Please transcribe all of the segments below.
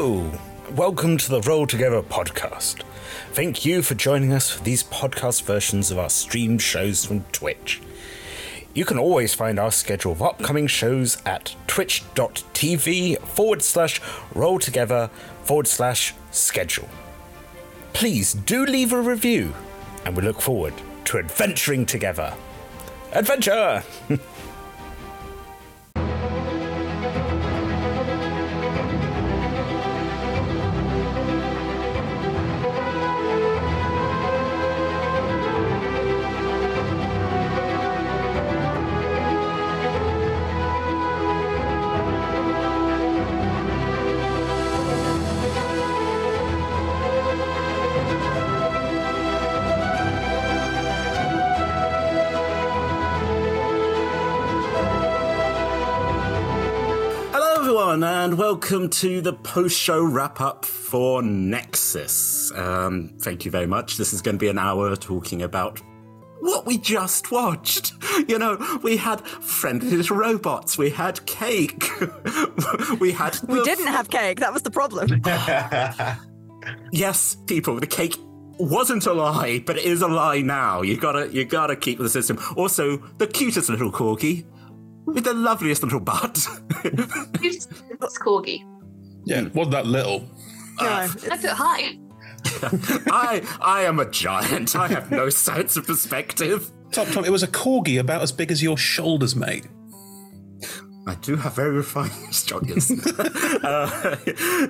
Hello, welcome to the Roll Together podcast. Thank you for joining us for these podcast versions of our stream shows from Twitch. You can always find our schedule of upcoming shows at twitch.tv forward slash roll together forward slash schedule. Please do leave a review, and we look forward to adventuring together. Adventure! welcome to the post show wrap up for Nexus. Um, thank you very much. This is going to be an hour talking about what we just watched. You know, we had friendly little robots, we had cake, we had. We didn't have cake. That was the problem. Yes, people, the cake wasn't a lie, but it is a lie now. You gotta, you gotta keep the system. Also, the cutest little corgi with the loveliest little butt. What's corgi? Yeah, wasn't that little? No, I ah. it's- feel high. I I am a giant. I have no sense of perspective. Tom, Tom, it was a corgi about as big as your shoulders, mate. I do have very refined shoulders. uh,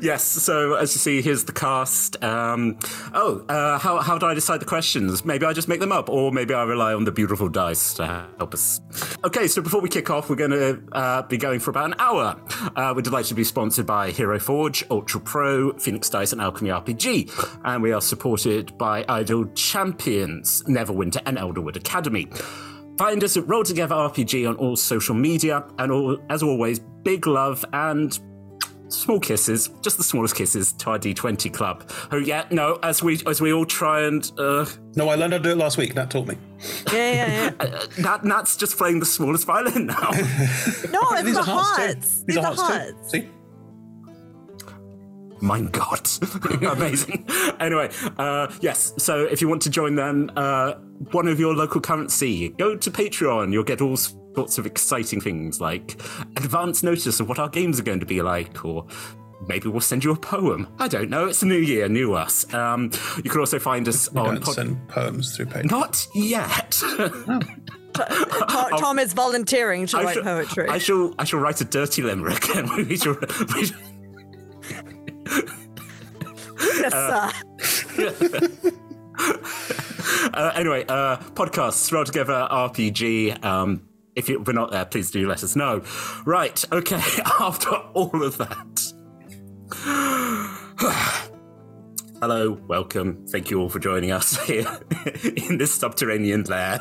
yes. So as you see, here's the cast. Um, oh, uh, how how do I decide the questions? Maybe I just make them up, or maybe I rely on the beautiful dice to help us. Okay. So before we kick off, we're going to uh, be going for about an hour. Uh, we're delighted to be sponsored by Hero Forge, Ultra Pro, Phoenix Dice, and Alchemy RPG, and we are supported by Idle Champions, Neverwinter, and Elderwood Academy. Find us at Roll Together RPG on all social media, and all, as always, big love and small kisses, just the smallest kisses to our D20 club. Oh yeah, no, as we as we all try and uh, No, I learned how to do it last week. Nat taught me. yeah, yeah, yeah. uh, Nat, Nat's just playing the smallest violin now. No, it's These the are hearts too. hearts. These These are are hearts hearts. See? My God, amazing. Anyway, uh, yes. So if you want to join them, uh, one of your local currency, go to Patreon. You'll get all sorts of exciting things like advance notice of what our games are going to be like, or maybe we'll send you a poem. I don't know. It's a new year, new us. Um, you can also find us We on. don't pod- send poems through Patreon. Not yet. Tom, Tom is volunteering to I write shall, poetry. I shall. I shall write a dirty limerick, and we shall. We shall yes, sir. uh, anyway, uh, podcasts, Roll Together RPG. Um, if you, we're not there, please do let us know. Right, okay, after all of that. Hello, welcome. Thank you all for joining us here in this subterranean lair.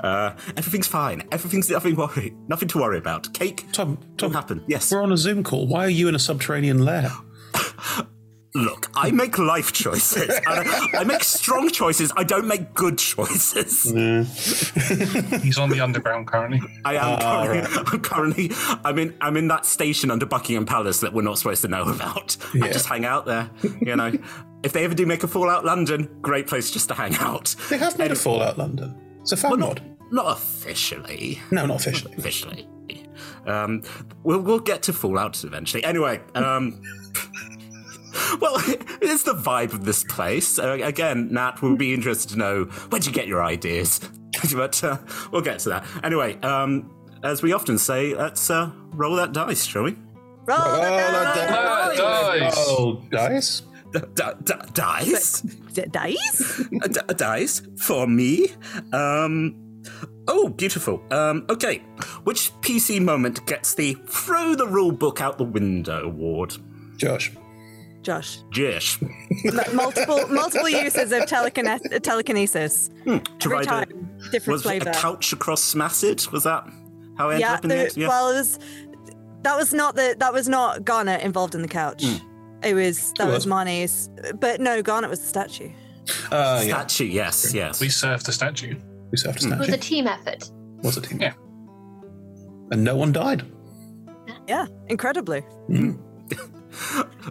Uh, everything's fine. Everything's nothing worry, nothing to worry about. Cake Tom, Tom, happen. Yes. we're on a Zoom call. Why are you in a subterranean lair? Look, I make life choices. I, I make strong choices. I don't make good choices. He's on the underground currently. I am currently, I'm currently I'm in I'm in that station under Buckingham Palace that we're not supposed to know about. I just hang out there, you know. if they ever do make a Fallout London, great place just to hang out. They have made a Fallout London. It's a fan mod. Not officially. No, not officially. Officially. Um, we'll we'll get to Fallout eventually. Anyway, um, well, it's the vibe of this place. Uh, again, Nat, we'll be interested to know where'd you get your ideas. but uh, we'll get to that. Anyway, um, as we often say, let's uh, roll that dice, shall we? Roll Oh, that- dice. Oh, dice? D- d- d- dice, dice. Dice? D- dice for me. Um, oh, beautiful. Um, okay, which PC moment gets the throw the rule book out the window award? Josh. Josh. Jish. M- multiple multiple uses of telekine- telekinesis. To Every ride time, a, different was flavor. a couch across Smassid? Was that how it ended yeah, up in the the- end? Yeah. well, it was that was not the that was not Garnet involved in the couch. Hmm. It was that It was was. Marnie's, but no, Garnet was the statue. Uh, yeah. Statue, yes, yes. We served the statue. We served a statue. It was a team effort. Was a team. Yeah. And no one died. Yeah, incredibly.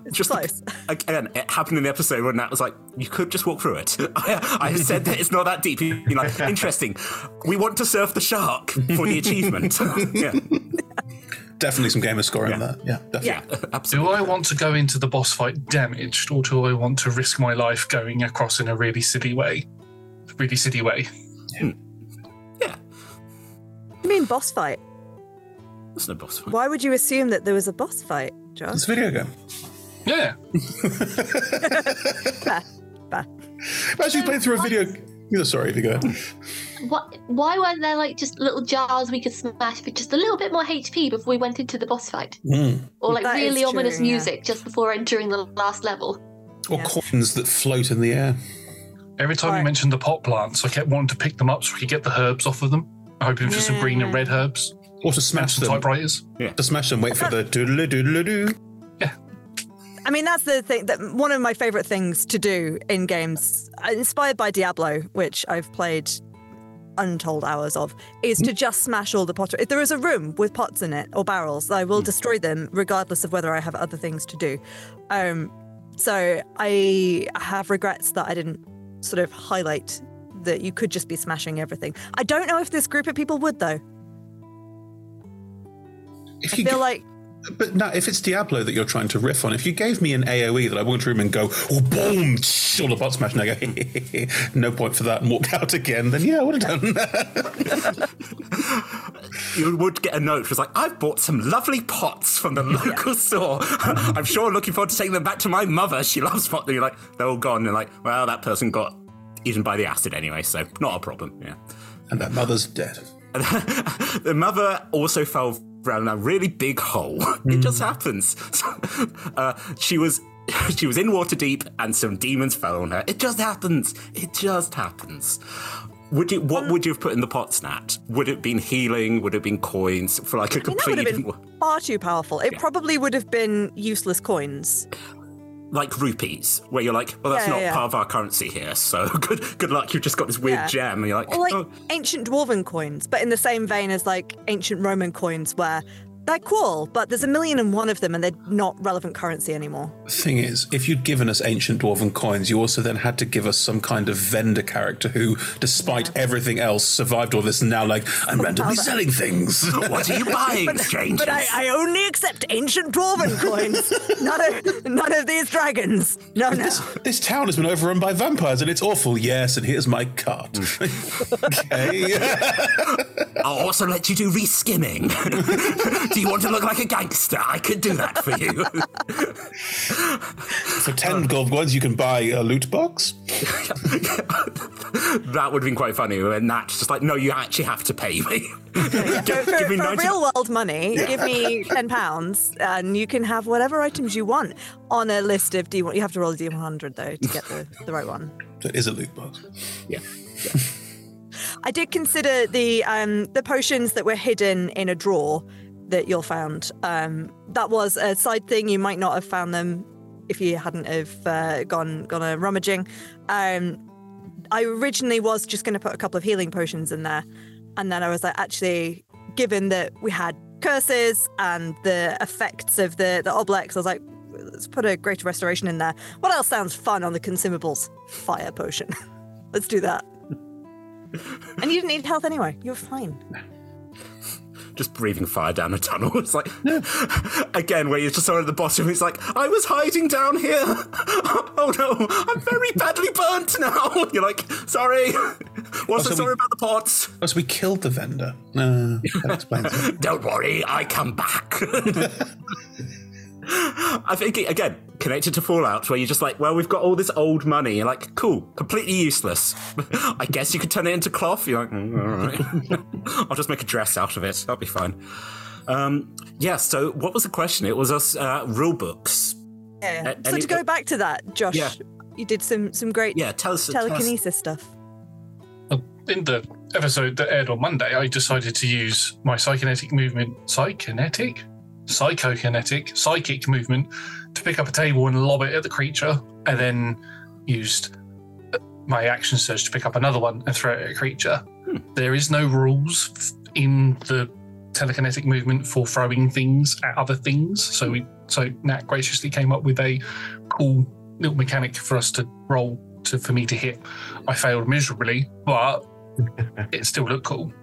It's Just close. again, it happened in the episode when Nat was like, "You could just walk through it." I, I said that it's not that deep. You'd be like, "Interesting. We want to surf the shark for the achievement." yeah, Definitely some gamer score Yeah. in that. Yeah, definitely. yeah, Do. I want to go into the boss fight damaged, or do I want to risk my life going across in a really silly way? Really silly way. Yeah, hmm. You mean boss fight? there's no boss fight. Why would you assume that there was a boss fight, Josh? It's a video game. Yeah. Fair. Fair. Imagine you playing through a video. Yeah, sorry, if you go. What? Why weren't there like just little jars we could smash for just a little bit more HP before we went into the boss fight, Mm. or like That is really ominous true, yeah. music just before entering the last level? Or Yeah. coins that float in the air. Every time Right. you mentioned the pot plants, I kept wanting to pick them up so we could get the herbs off of them. hoping for it was just some green and red herbs. Or to And smash some them. typewriters. To smash them, wait for the doodle doodle doo. Yeah. I mean, that's the thing that one of my favorite things to do in games, uh, inspired by Diablo, which I've played untold hours of, is to just smash all the pottery. If there is a room with pots in it or barrels, I will destroy them regardless of whether I have other things to do. Um, so I have regrets that I didn't sort of highlight that you could just be smashing everything. I don't know if this group of people would though. If I you feel gi- like But now, if it's Diablo that you're trying to riff on, if you gave me an AoE that I walked through and go, oh, boom, tsh, all the pot smash, and I go, no point for that, and walk out again, then yeah, I would have done that. You would get a note which was like, "I've bought some lovely pots from the local store. I'm sure looking forward to taking them back to my mother. She loves pots." And you're like, "They're all gone." And you're like, "Well, that person got eaten by the acid anyway, so not a problem." Yeah. And that mother's dead. the mother also fell down a really big hole. It just happens. So, uh, she was she was in water deep, and some demons fell on her. It just happens. It just happens. Would you? What would you have put in the pot Nat? Would it have been healing? Would it have been coins for like a I mean, that would complete, have been far too powerful. It probably would have been useless coins. Like rupees, where you're like, well, that's Yeah, not yeah, part of our currency here. So good, good luck. You've just got this weird Yeah. gem, and you're like, Or like oh, ancient dwarven coins, but in the same vein as like ancient Roman coins, where they're cool, but there's a million and one of them and they're not relevant currency anymore. Thing is, if you'd given us ancient dwarven coins, you also then had to give us some kind of vendor character who, despite everything else, survived all this and now, like, I'm randomly selling things. what are you buying, strangers? But I, I only accept ancient dwarven coins. none of none of these dragons. No, no. this town has been overrun by vampires and it's awful. Yes, and here's my cart. Mm. okay. I'll also let you do reskinning. Do you want to look like a gangster? I could do that for you. For 10 gold coins, you can buy a loot box. that would have been quite funny. And Nat's just like, no, you actually have to pay me. For, give, for, give me for 90 real world money, give me ten pounds, and you can have whatever items you want on a list of D. You have to roll a D one hundred though to get the, the right one. So it is a loot box. Yeah. I did consider the um, the potions that were hidden in a drawer that you'll found. Um, that was a side thing. You might not have found them if you hadn't have uh, gone gone a rummaging. Um, I originally was just going to put a couple of healing potions in there, and then I was like, actually, given that we had curses and the effects of the the oblex, I was like. Let's put a greater restoration in there. What else sounds fun on the consumables? Fire potion. Let's do that. And you didn't need health anyway. You're fine. Just breathing fire down a tunnel. It's like, again, where you're just sort of at the bottom. It's like, I was hiding down here. Oh no, I'm very badly burnt now. You're like, sorry. Wasn't Also, we- sorry about the pots. Oh, so we killed the vendor. Uh, that explains it. Don't worry, I come back. I think, again, connected to Fallout, where you're just like, well, we've got all this old money. You're like, cool, completely useless. I guess you could turn it into cloth. You're like, mm, all right. I'll just make a dress out of it. That'll be fine. Um, yeah, so what was the question? It was us uh, rule books. Yeah. A- so any- to go back to that, Josh, Yeah. you did some some great Yeah, tell us. tell us- telekinesis stuff. In the episode that aired on Monday, I decided to use my psychokinetic movement, psychokinetic, psychokinetic, psychic movement to pick up a table and lob it at the creature, and then used uh, my action surge to pick up another one and throw it at a creature. There is no rules in the telekinetic movement for throwing things at other things. So we so Nat graciously came up with a cool little mechanic for us to roll to for me to hit. I failed miserably, but it still looked cool.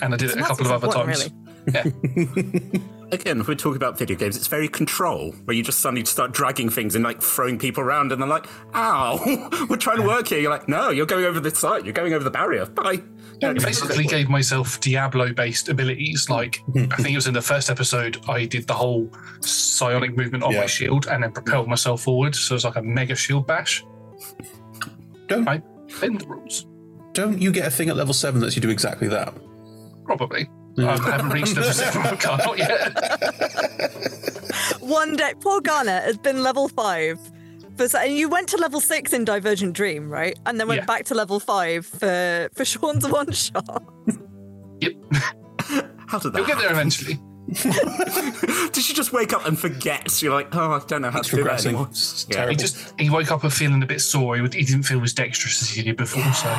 And I did it a couple of other times. really. Again, we're talking about video games, it's very control, where you just suddenly start dragging things and like throwing people around, and they're like, "Ow, we're trying to work here." You're like, "No, you're going over the site. You're going over the barrier." Bye. I basically gave myself Diablo based abilities. Like, I think it was in the first episode, I did the whole psionic movement on Yeah. my shield and then propelled myself forward. So it's like a mega shield bash. Don't I bend the rules. don't you get a thing at level seven that you do exactly that? Probably. I haven't reached level seven with car, not yet. One day, poor Garnet has been level five. For, so- and you went to level six in Divergent Dream, right? And then went Yeah. back to level five for for Sean's one shot. Yep. How did that? You'll get there eventually. Did she just wake up and forget? You're like, "Oh, I don't know how It's to do that anymore." It's Yeah. He just he woke up and feeling a bit sore. He, he didn't feel as dexterous as he did before. So,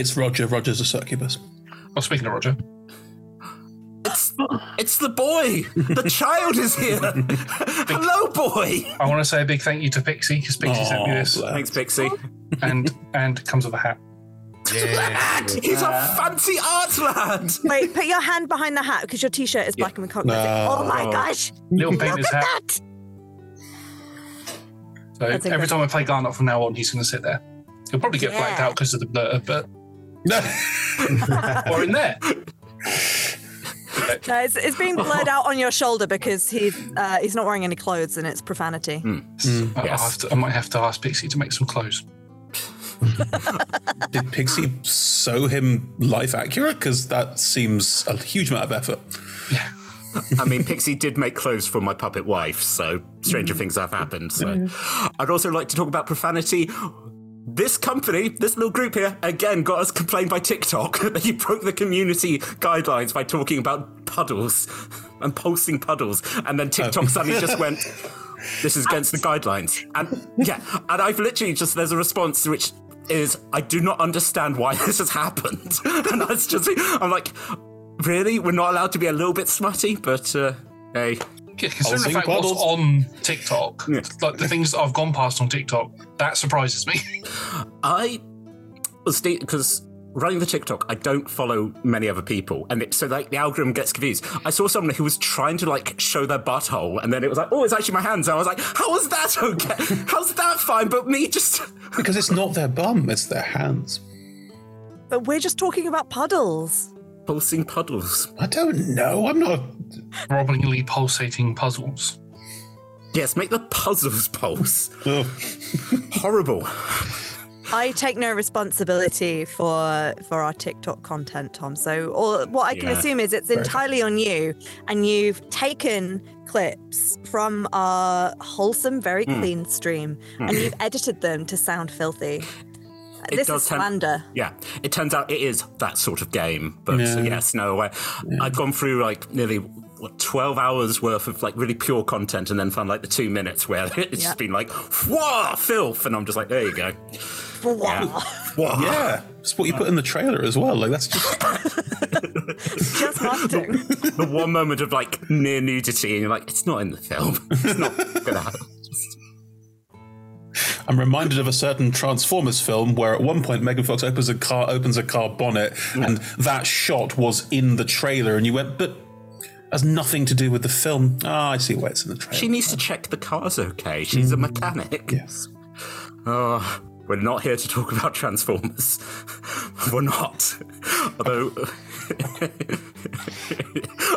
It's Roger. Roger's a succubus. well, speaking of Roger, It's it's the boy. The child is here. Hello, boy. I want to say a big thank you to Pixie because Pixie sent me this. Thanks, Pixie. and and comes with a hat. Lad, he's a fancy art lad. Wait, put your hand behind the hat because your t-shirt is black and we can't. No. Oh my gosh! Little Look painter's at hat. that! So That's every incredible. time I play Garnet from now on, he's going to sit there. He'll probably get blacked out because of the blur, but No. or in there. No, it's, it's being blurred out on your shoulder because he's uh, he's not wearing any clothes and it's profanity. Hmm. Mm. I- I'll Yes. have to, I might have to ask Pixie to make some clothes. Did Pixie sew him life accurate? Because that seems a huge amount of effort. Yeah. I mean, Pixie did make clothes for my puppet wife, so stranger mm. things have happened. So, mm. I'd also like to talk about profanity. This company, this little group here, again got us complained by TikTok. That you broke the community guidelines by talking about puddles and posting puddles, and then TikTok suddenly just went, "This is against the guidelines." And yeah, and I've literally just there's a response which is, "I do not understand why this has happened," and that's just I'm like, really, we're not allowed to be a little bit smutty, but uh, hey. Yeah, considering the Housing fact what's on TikTok, like the things I've gone past on TikTok, that surprises me. I was because running the TikTok, I don't follow many other people, and it, so like the algorithm gets confused. I saw someone who was trying to like show their butthole, and then it was like, oh, it's actually my hands. And I was like, how is that okay? How's that fine? But me just Because it's not their bum, it's their hands. But we're just talking about puddles. Pulsing puddles. I don't know. I'm not. Throbbingly pulsating puzzles. Yes, make the puzzles pulse. Ugh. Horrible. I take no responsibility for for our TikTok content, Tom. So, or what I can Yeah. assume is it's entirely on you, and you've taken clips from our wholesome, very Hmm. clean stream, and you've edited them to sound filthy. It this does is tend- slander. Yeah, it turns out it is that sort of game. But Yeah. yes, no uh, way. I've gone through like nearly what twelve hours worth of like really pure content, and then found like the two minutes where it's Yeah. just been like whoa filth, and I'm just like, there you go. Wow. Whoa. Yeah, it's what you put in the trailer as well. Like that's just. Just marketing. the one moment of like near nudity, and you're like, it's not in the film. It's not gonna happen. I'm reminded of a certain Transformers film where at one point Megan Fox opens a car, opens a car bonnet, and that shot was in the trailer, and you went, but has nothing to do with the film. Ah, I see why it's in the trailer. She needs to check the car's okay. She's a mechanic. yes. Oh, we're not here to talk about Transformers. we're not. Although,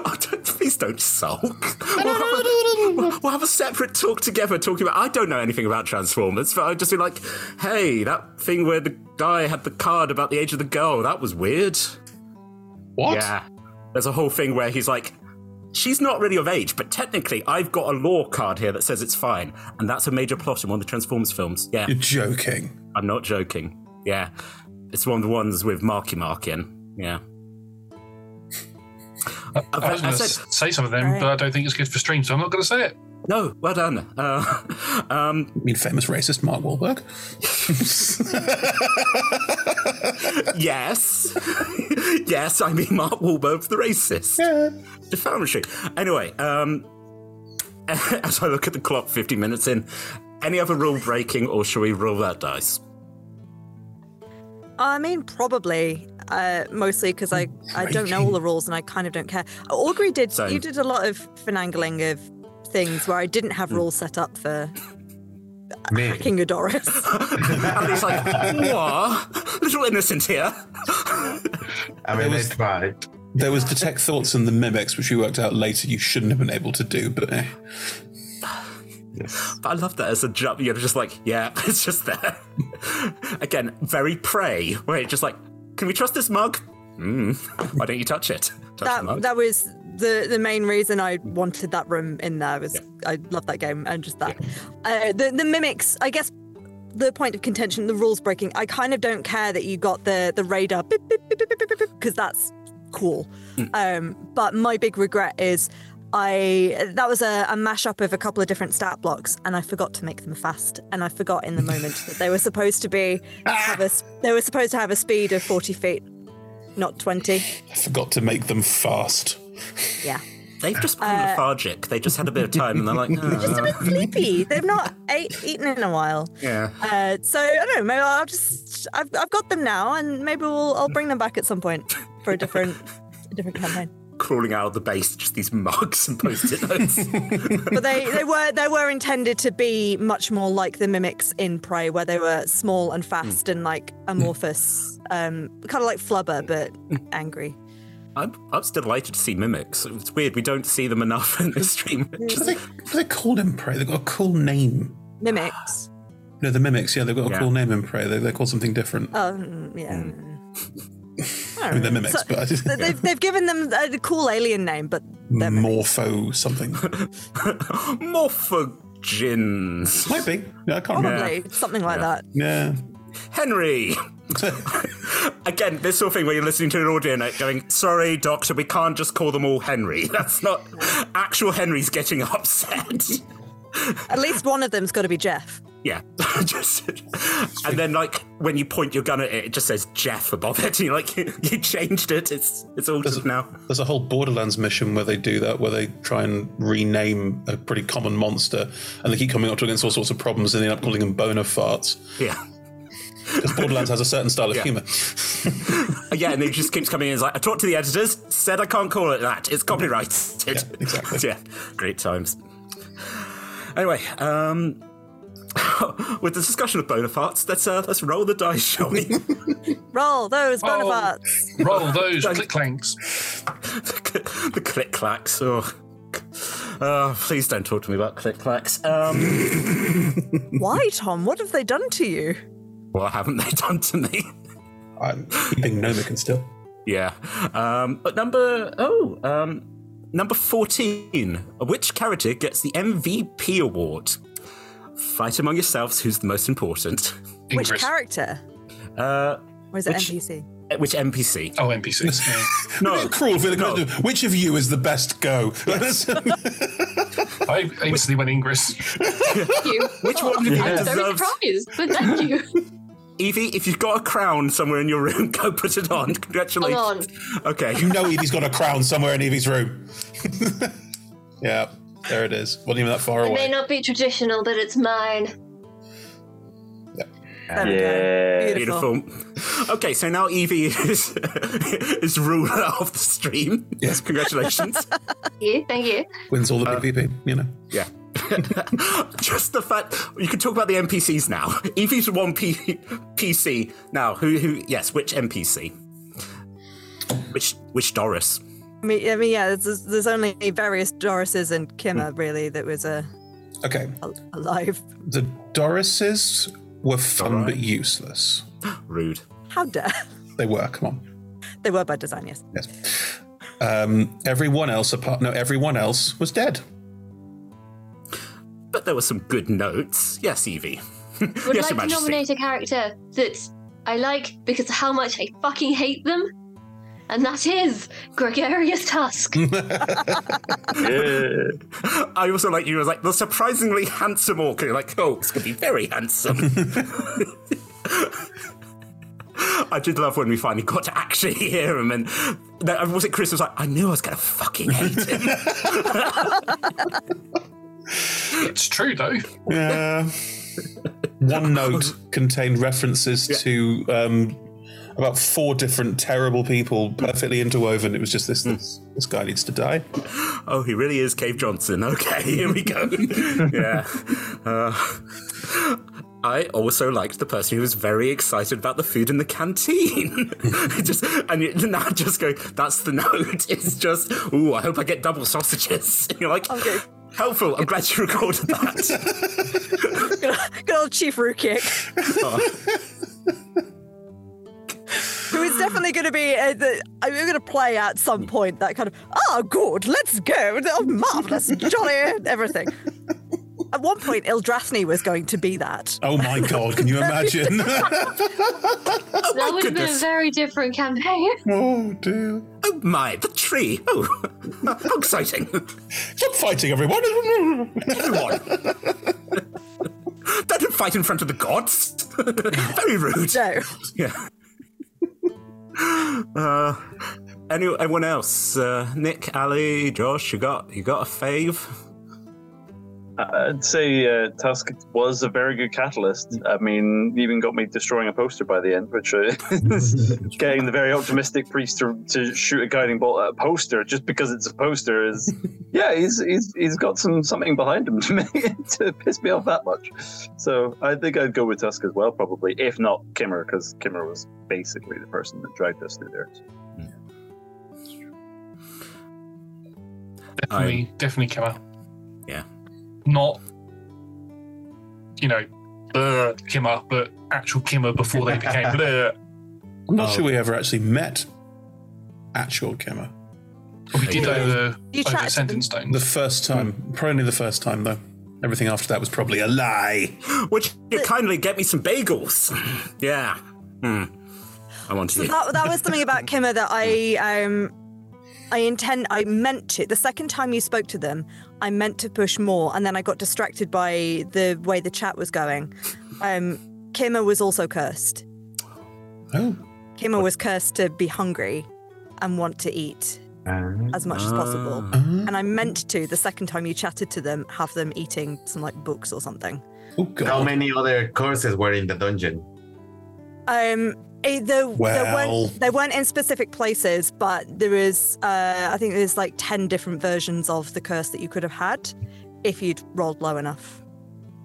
oh, please don't sulk. We'll have, a, we'll have a separate talk together talking about. I don't know anything about Transformers, but I'd just be like, hey, that thing where the guy had the card about the age of the girl, that was weird. What? Yeah. There's a whole thing where he's like, she's not really of age, but technically, I've got a law card here that says it's fine. And that's a major plot in one of the Transformers films. Yeah. You're joking. I'm not joking. Yeah. It's one of the ones with Marky Mark in. Yeah. I was I going to said- say some of them, Right. but I don't think it's good for stream, so I'm not going to say it. No, well done. Uh, um, I mean, famous racist Mark Wahlberg. yes. yes, I mean Mark Wahlberg, the racist. Yeah. Defamatory. Anyway, um, as I look at the clock, 50 minutes in, any other rule breaking, or shall we roll that dice? I mean, probably. Uh, mostly because I, I don't know all the rules and I kind of don't care. Augury did Same. you did a lot of finagling of things where I didn't have rules set up for Me. King Adoris. And he's like, what? Little innocent here. I mean, they tried. There was detect thoughts and the mimics, which we worked out later you shouldn't have been able to do, but eh. Yes. But I love that as a jump. You're just like, yeah, it's just there. Again, very Prey, where it's just like, can we trust this mug? Mm, why don't you touch it? Touch the that mug. that was the the main reason I wanted that room in there was I love that game and just that. Uh, the the mimics, I guess. The point of contention, the rules breaking. I kind of don't care that you got the the radar because that's cool. Um, but my big regret is I that was a, a mashup of a couple of different stat blocks, and I forgot to make them fast. And I forgot in the moment that they were supposed to be have a, s- they were supposed to have a speed of forty feet, not twenty. I forgot to make them fast. Yeah. They've just become lethargic. They just had a bit of time and they're like, just a "Uh, bit sleepy. They've not ate, eaten in a while. yeah. Uh, so I don't know. Maybe I'll just I've, I've got them now, and maybe we'll I'll bring them back at some point for a different a different campaign. Crawling out of the base, just these mugs and post-it notes. But they, they were they were intended to be much more like the mimics in Prey, where they were small and fast and like amorphous, um, kind of like Flubber but angry. I'm, I'm still delighted to see mimics. It's weird, we don't see them enough in this stream. What Just- are they, what are they called in Prey? They've got a cool name. Mimics. No, the mimics, yeah, they've got a Yeah. cool name in Prey. They, they're called something different. Oh mm, yeah. I mean, they're mimics, So- but I just, They've, they've given them a cool alien name, but they're mimics. Morpho something. Morphogins. Might be. Yeah, I can't remember. probably something like that. Yeah. Henry! Again, this sort of thing where you're listening to an audio note going, sorry, doctor, we can't just call them all Henry. That's not. Actual Henry's getting upset. At least one of them's got to be Jeff. Yeah. just, and then, like, when you point your gun at it, it just says Jeff above it. You're like, you changed it. It's it's all altered now. There's a whole Borderlands mission where they do that, where they try and rename a pretty common monster, and they keep coming up against all sorts of problems, and they end up calling them boner farts. Yeah. Because Borderlands has a certain style of Yeah. humour. Yeah, and it just keeps coming in. It's like, I talked to the editors, said I can't call it that. It's copyrighted. Yeah, exactly. yeah, great times. Anyway, um, with the discussion of bona fides, let's uh, let's roll the dice, shall we? Roll those Oh. bonafarts. Roll those click clanks. the click clacks. Oh. Oh, please don't talk to me about click clacks. Um, Why, Tom? What have they done to you? what haven't they done to me? I'm keeping Nomican still. Yeah. Um, but number oh, um, number fourteen. Which character gets the MVP award? Fight among yourselves. Who's the most important? Which character? Uh, Or is it Which- NPC? which NPC? Oh, NPCs. No, Cruel for no. Which of you is the best go? I instantly went Ingress. You. Which one of you I'm very deserves? surprised, but thank you. Evie, if you've got a crown somewhere in your room, go put it on. Congratulations. Hold on. Okay. you know Evie's got a crown somewhere in Evie's room. yeah, there it is. Wasn't even that far away. It may not be traditional, but it's mine. There. Yeah. Beautiful. Beautiful. Okay, so now Evie is is ruler of the stream. Yes, congratulations. Thank you. Thank you. Wins all the uh, PvP, you know. yeah. Just the fact you can talk about the NPCs now. Evie's one P- PC now. Who? Who? Yes. Which NPC? Which? Which Doris? I mean, I mean, yeah. There's, there's only various Dorises and Kimmer really that was uh, Okay, al- alive. the Dorises were fun Alright. but useless. Rude. How dare They were, come on. they were by design? Yes. Yes. Um, everyone else apart no, everyone else was dead. But there were some good notes. Yes, Evie. Would yes, like to nominate a character that I like because of how much I fucking hate them. And that is Gregarious Tusk. Yeah. I also like you as like the surprisingly handsome orc. You're like, oh, it's gonna be very handsome. I did love when we finally got to actually hear him, and that, was it? Chris was like, I knew I was gonna fucking hate him. It's true though. Yeah. One note contained references to um, about four different terrible people, perfectly interwoven. It was just this: this, this guy needs to die. oh, he really is Cave Johnson. Okay, here we go. yeah. Uh, I also liked the person who was very excited about the food in the canteen. just and you, now just go. That's the note. It's just, ooh, I hope I get double sausages. And you're like, Okay. helpful. I'm glad you recorded that. good, good old Chief Rukik. Who is definitely going to be, uh, the, I'm going to play at some point that kind of, oh, good, let's go, oh, marvelous, jolly, everything. At one point, Ildrathni was going to be that. Oh my god! Can you imagine? that would have been a very different campaign. oh dear! oh my, the tree. Oh, how exciting. Stop fighting, everyone! Everyone. Don't fight in front of the gods. very rude. No. Yeah. Uh, any, anyone else? Uh, Nick, Ali, Josh, you got you got a fave? I'd say uh, Tusk was a very good catalyst. I mean, even got me destroying a poster by the end, which uh, is getting the very optimistic priest to, to shoot a guiding bolt at a poster just because it's a poster is, yeah, he's he's he's got some something behind him to make to piss me off that much. So I think I'd go with Tusk as well, probably, if not Kimmer, because Kimmer was basically the person that dragged us through there. Definitely, definitely come out. Yeah. Not, you know, uh, Kimmer, but actual Kimmer before they became blur. I'm not sure we ever actually met actual Kimmer. We did over, over chatted Sentence. Stone. The first time, probably the first time though. Everything after that was probably a lie. Would you kindly get me some bagels? yeah. Hmm. I want So that, that was something about Kimmer that I um I intend I meant to. The second time you spoke to them, I meant to push more, and then I got distracted by the way the chat was going. Um, Kimmer was also cursed. Oh, Kimmer was cursed to be hungry and want to eat Uh, as much as possible. Ah. And I meant to, the second time you chatted to them, have them eating some like books or something. oh how many other curses were in the dungeon? Um, eh, there, there weren't they weren't in specific places, but there is uh, I think there's like ten different versions of the curse that you could have had if you'd rolled low enough.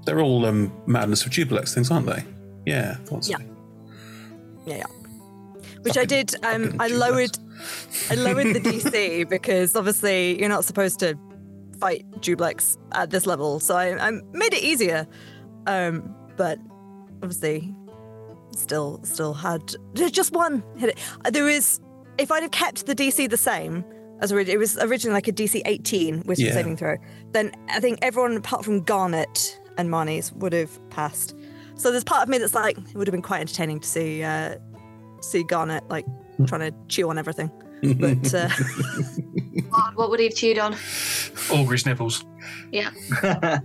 They're all um, madness of Juiblex things, aren't they? Yeah. Yeah. Yeah, yeah. Which I did. Um, I lowered. I lowered the DC because obviously you're not supposed to fight Juiblex at this level, so I, I made it easier. Um, but obviously, still, still had there's just one hit. It. There is. If I'd have kept the DC the same as ori- it was originally like a DC 18 wisdom Yeah. saving throw, then I think everyone apart from Garnet and Marnie's would have passed. So there's part of me that's like, it would have been quite entertaining to see uh, see Garnet like trying to chew on everything. But uh, God, what would he have chewed on? Augury's nipples. Yeah.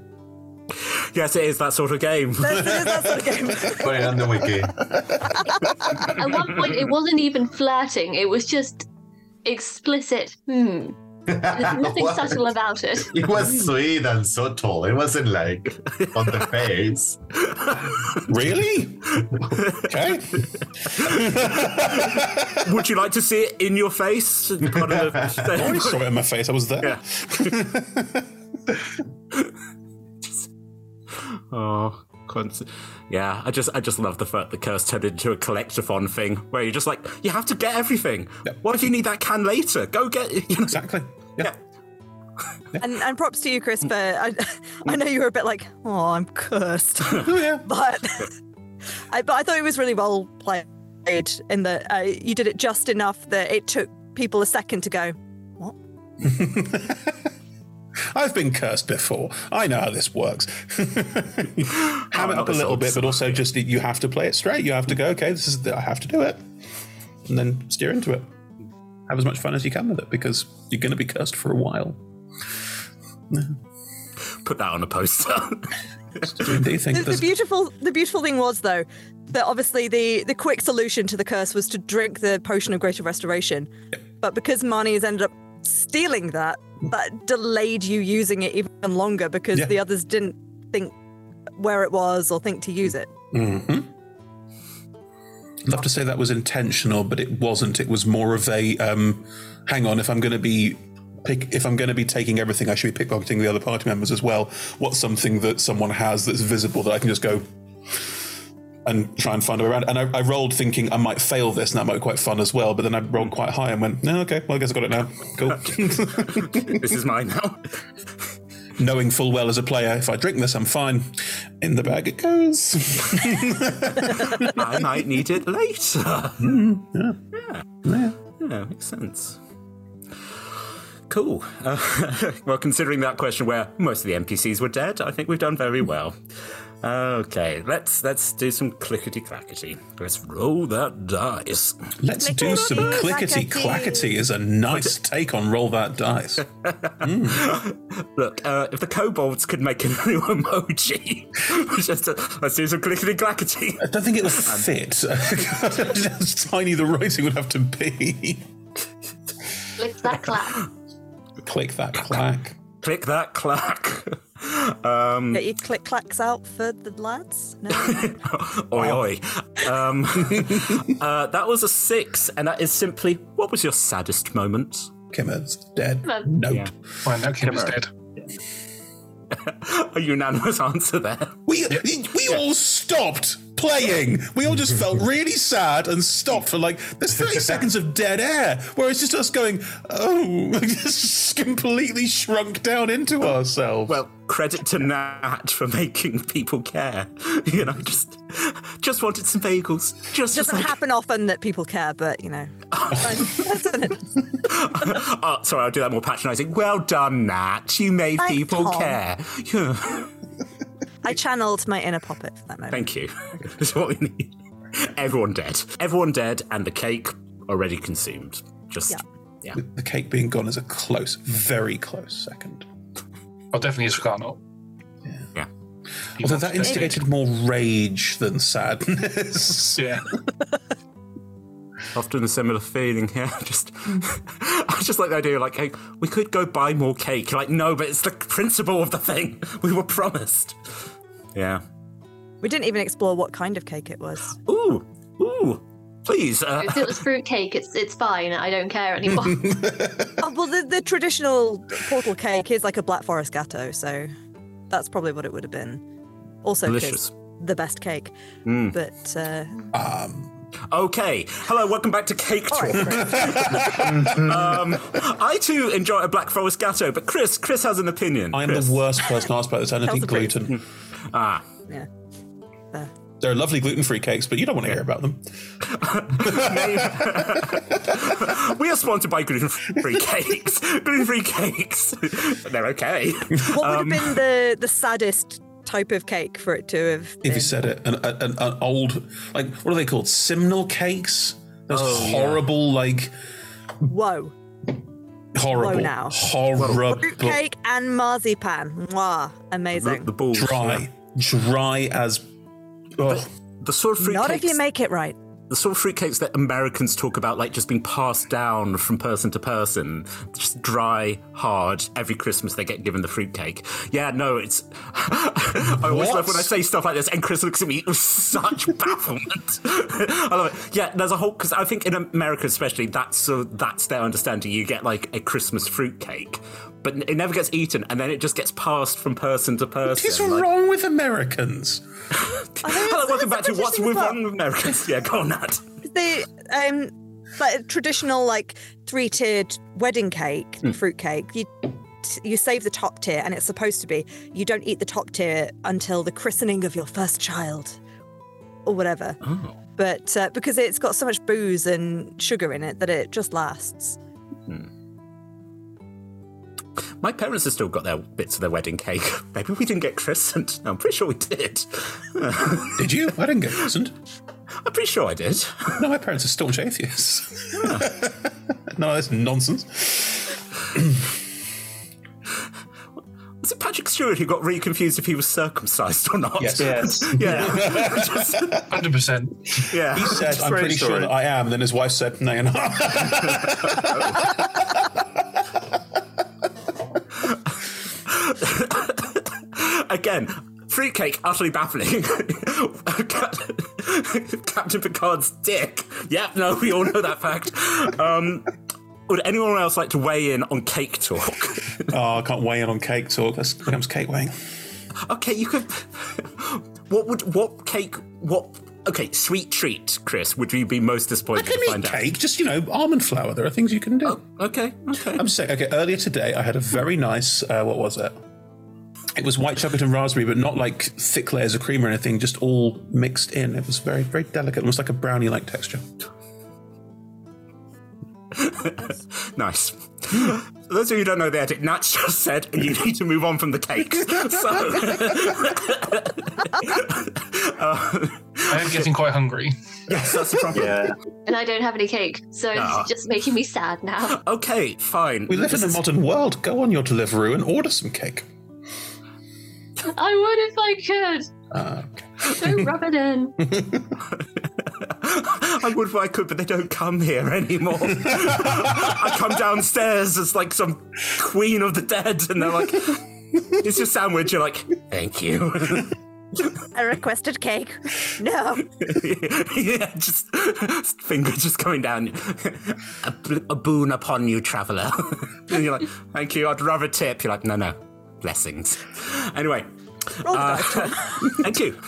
Yes, it is that sort of game. that's, it is that sort of game. Put it on the wiki. At one point, it wasn't even flirting. It was just explicit. Hmm. There's nothing What? subtle about it. It was sweet and subtle. It wasn't like on the face. Really? okay. Would you like to see it in your face? Part of the- I already saw it in my face. I was there. Yeah. Oh, cons- yeah. I just, I just love the fact the curse turned into a collectathon thing where you're just like, you have to get everything. Yep. What if you need that can later? Go get. You know, Exactly. Yeah. And, and props to you, Chris, for I, I know you were a bit like, oh, I'm cursed, Oh yeah. but I, but I thought it was really well played in that uh, you did it just enough that it took people a second to go, what? I've been cursed before. I know how this works. Ham it up a little bit, but also just you have to play it straight. You have to go. Okay, this is the, I have to do it, and then steer into it. have as much fun as you can with it because you're going to be cursed for a while. Put that on a poster. Do you think The, the beautiful the beautiful thing was though that obviously the the quick solution to the curse was to drink the potion of greater restoration. But because Marnie has ended up stealing that, that delayed you using it even longer because Yeah. the others didn't think where it was or think to use it. Mm-hmm. I'd love to say that was intentional, but it wasn't. It was more of a um, hang on. If I'm going to be pick, if I'm going to be taking everything, I should be pickpocketing the other party members as well. What's something that someone has that's visible that I can just go and try and find a way around? And I, I rolled thinking I might fail this, and that might be quite fun as well. But then I rolled quite high and went, no, okay, well I guess I got it now. Cool. this is mine now. Knowing full well as a player, if I drink this, I'm fine. In the bag it goes. I might need it later. yeah. Yeah. Yeah, makes sense. Cool. Uh, well, considering that question where most of the NPCs were dead, I think we've done very well. Okay, let's let's do some clickety clackety. Let's roll that dice. Let's do some clickety clackety. Is a nice take on roll that dice. Look, uh, if the kobolds could make a new emoji, just uh, let's do some clickety clackety. I don't think it will fit. How tiny the writing would have to be. Click that clap. Click that clack. Click that clack. Um, Get your click clacks out for the lads. No. oi oi. Um, uh, that was a six, and that is simply what was your saddest moment? Kimmer's dead. Well, Note. Well, now Kim is dead. A unanimous answer there. We we all stopped playing. We all just felt really sad and stopped for like there's 30 seconds of dead air where it's just us going, oh, just completely shrunk down into ourselves. Well, credit to Nat for making people care. You know, just just wanted some bagels. Just, just Doesn't like, happen often that people care, but you know. oh, sorry, I'll do that more patronising. Well done, Nat. You made Thanks, people Tom. care. Yeah. I channeled my inner puppet for that moment. Thank you. That's what we need. Everyone dead. Everyone dead, and the cake already consumed. Just Yeah. yeah. the cake being gone is a close, very close second. Oh, definitely is Scarnot. Yeah. Although that instigated more rage than sadness. Yeah. Often a similar feeling here. Just, I just like the idea, like, hey, we could go buy more cake. Like, no, but it's the principle of the thing. We were promised. Yeah. We didn't even explore what kind of cake it was. Ooh, ooh. Please. Uh, if it was fruitcake, it's it's fine. I don't care anymore. Oh, well, the, the traditional portal cake is like a Black Forest gateau, so that's probably what it would have been. Also, 'cause Delicious. the best cake. But uh, Um, okay. Hello, welcome back to Cake Talk. um, I too enjoy a Black Forest Gateau, but Chris, Chris has an opinion. I am Chris. the worst person asked about this. Anything Tell the truth. gluten. Ah, yeah, there. There are lovely gluten-free cakes, but you don't want to hear about them. we are sponsored by gluten-free cakes. gluten-free cakes. They're okay. What Um, would have been the the saddest type of cake for it to have? If you said it, an, an, an old, like, what are they called? Simnel cakes? Those Oh, yeah. horrible, like, Whoa, horrible, Whoa now. horrible, fruitcake and marzipan. Mwah, amazing. the balls. dry, dry as. Oh, The sort of fruit Not cakes, if you make it right. The sort of fruitcakes that Americans talk about, like just being passed down from person to person, just dry, hard. Every Christmas they get given the fruitcake. Yeah, no, it's. I always What? love when I say stuff like this, and Chris looks at me with such bafflement. I love it. Yeah, there's a whole because I think in America especially, that's so that's their understanding. You get like a Christmas fruitcake. But it never gets eaten, and then it just gets passed from person to person. what is like- wrong with Americans? Hello, welcome back to What's with. Wrong with Americans. Yeah, go on, Nat. The um, like a traditional like three tiered wedding cake, Hmm. fruit cake. You you save the top tier, and it's supposed to be you don't eat the top tier until the christening of your first child, or whatever. Oh. But uh, because it's got so much booze and sugar in it that it just lasts. My parents have still got their bits of their wedding cake. Maybe we didn't get christened. No, I'm pretty sure we did. Did you? I didn't get christened. I'm pretty sure I did. No, my parents are staunch atheists. no, that's nonsense. Was it Patrick Stewart who got really confused if he was circumcised or not? Yes. Yes. yeah. Hundred percent. yeah. He said, "I'm Strange pretty sure that I am." Then his wife said, "No, you're not." Again, fruitcake, utterly baffling. Captain Picard's dick. Yep, no, we all know that fact. Um, would anyone else like to weigh in on cake talk? oh, I can't weigh in on cake talk. That's becomes cake weighing. okay, you could. What would what cake? What? Okay, sweet treat, Chris. Would you be most disappointed I can to find cake, just you know, almond flour. There are things you can do. out? Okay, okay. I'm saying, okay, earlier today I had a very nice, uh, what was it? It was white chocolate and raspberry, but not like thick layers of cream or anything, just all mixed in. It was very, very delicate, almost like a brownie like texture. Nice. For those of you who don't know the edit, Nats just said you need to move on from the cakes. So, I am getting quite hungry. yes, that's the problem. Yeah. And I don't have any cake, so Ah. it's just making me sad now. Okay, fine. We live This in a is- modern world. Go on your Deliveroo and order some cake. I would if I could. Uh, okay. Don't rub it in. I would if I could, but they don't come here anymore. I come downstairs as like some queen of the dead, and they're like, "It's your sandwich." You're like, "Thank you." I requested cake. No. yeah, just finger just coming down. A, bl- a boon upon you, traveller. and you're like, "Thank you." I'd rather tip. You're like, "No, no, blessings." Anyway, Roll uh, dice, Tom. thank you.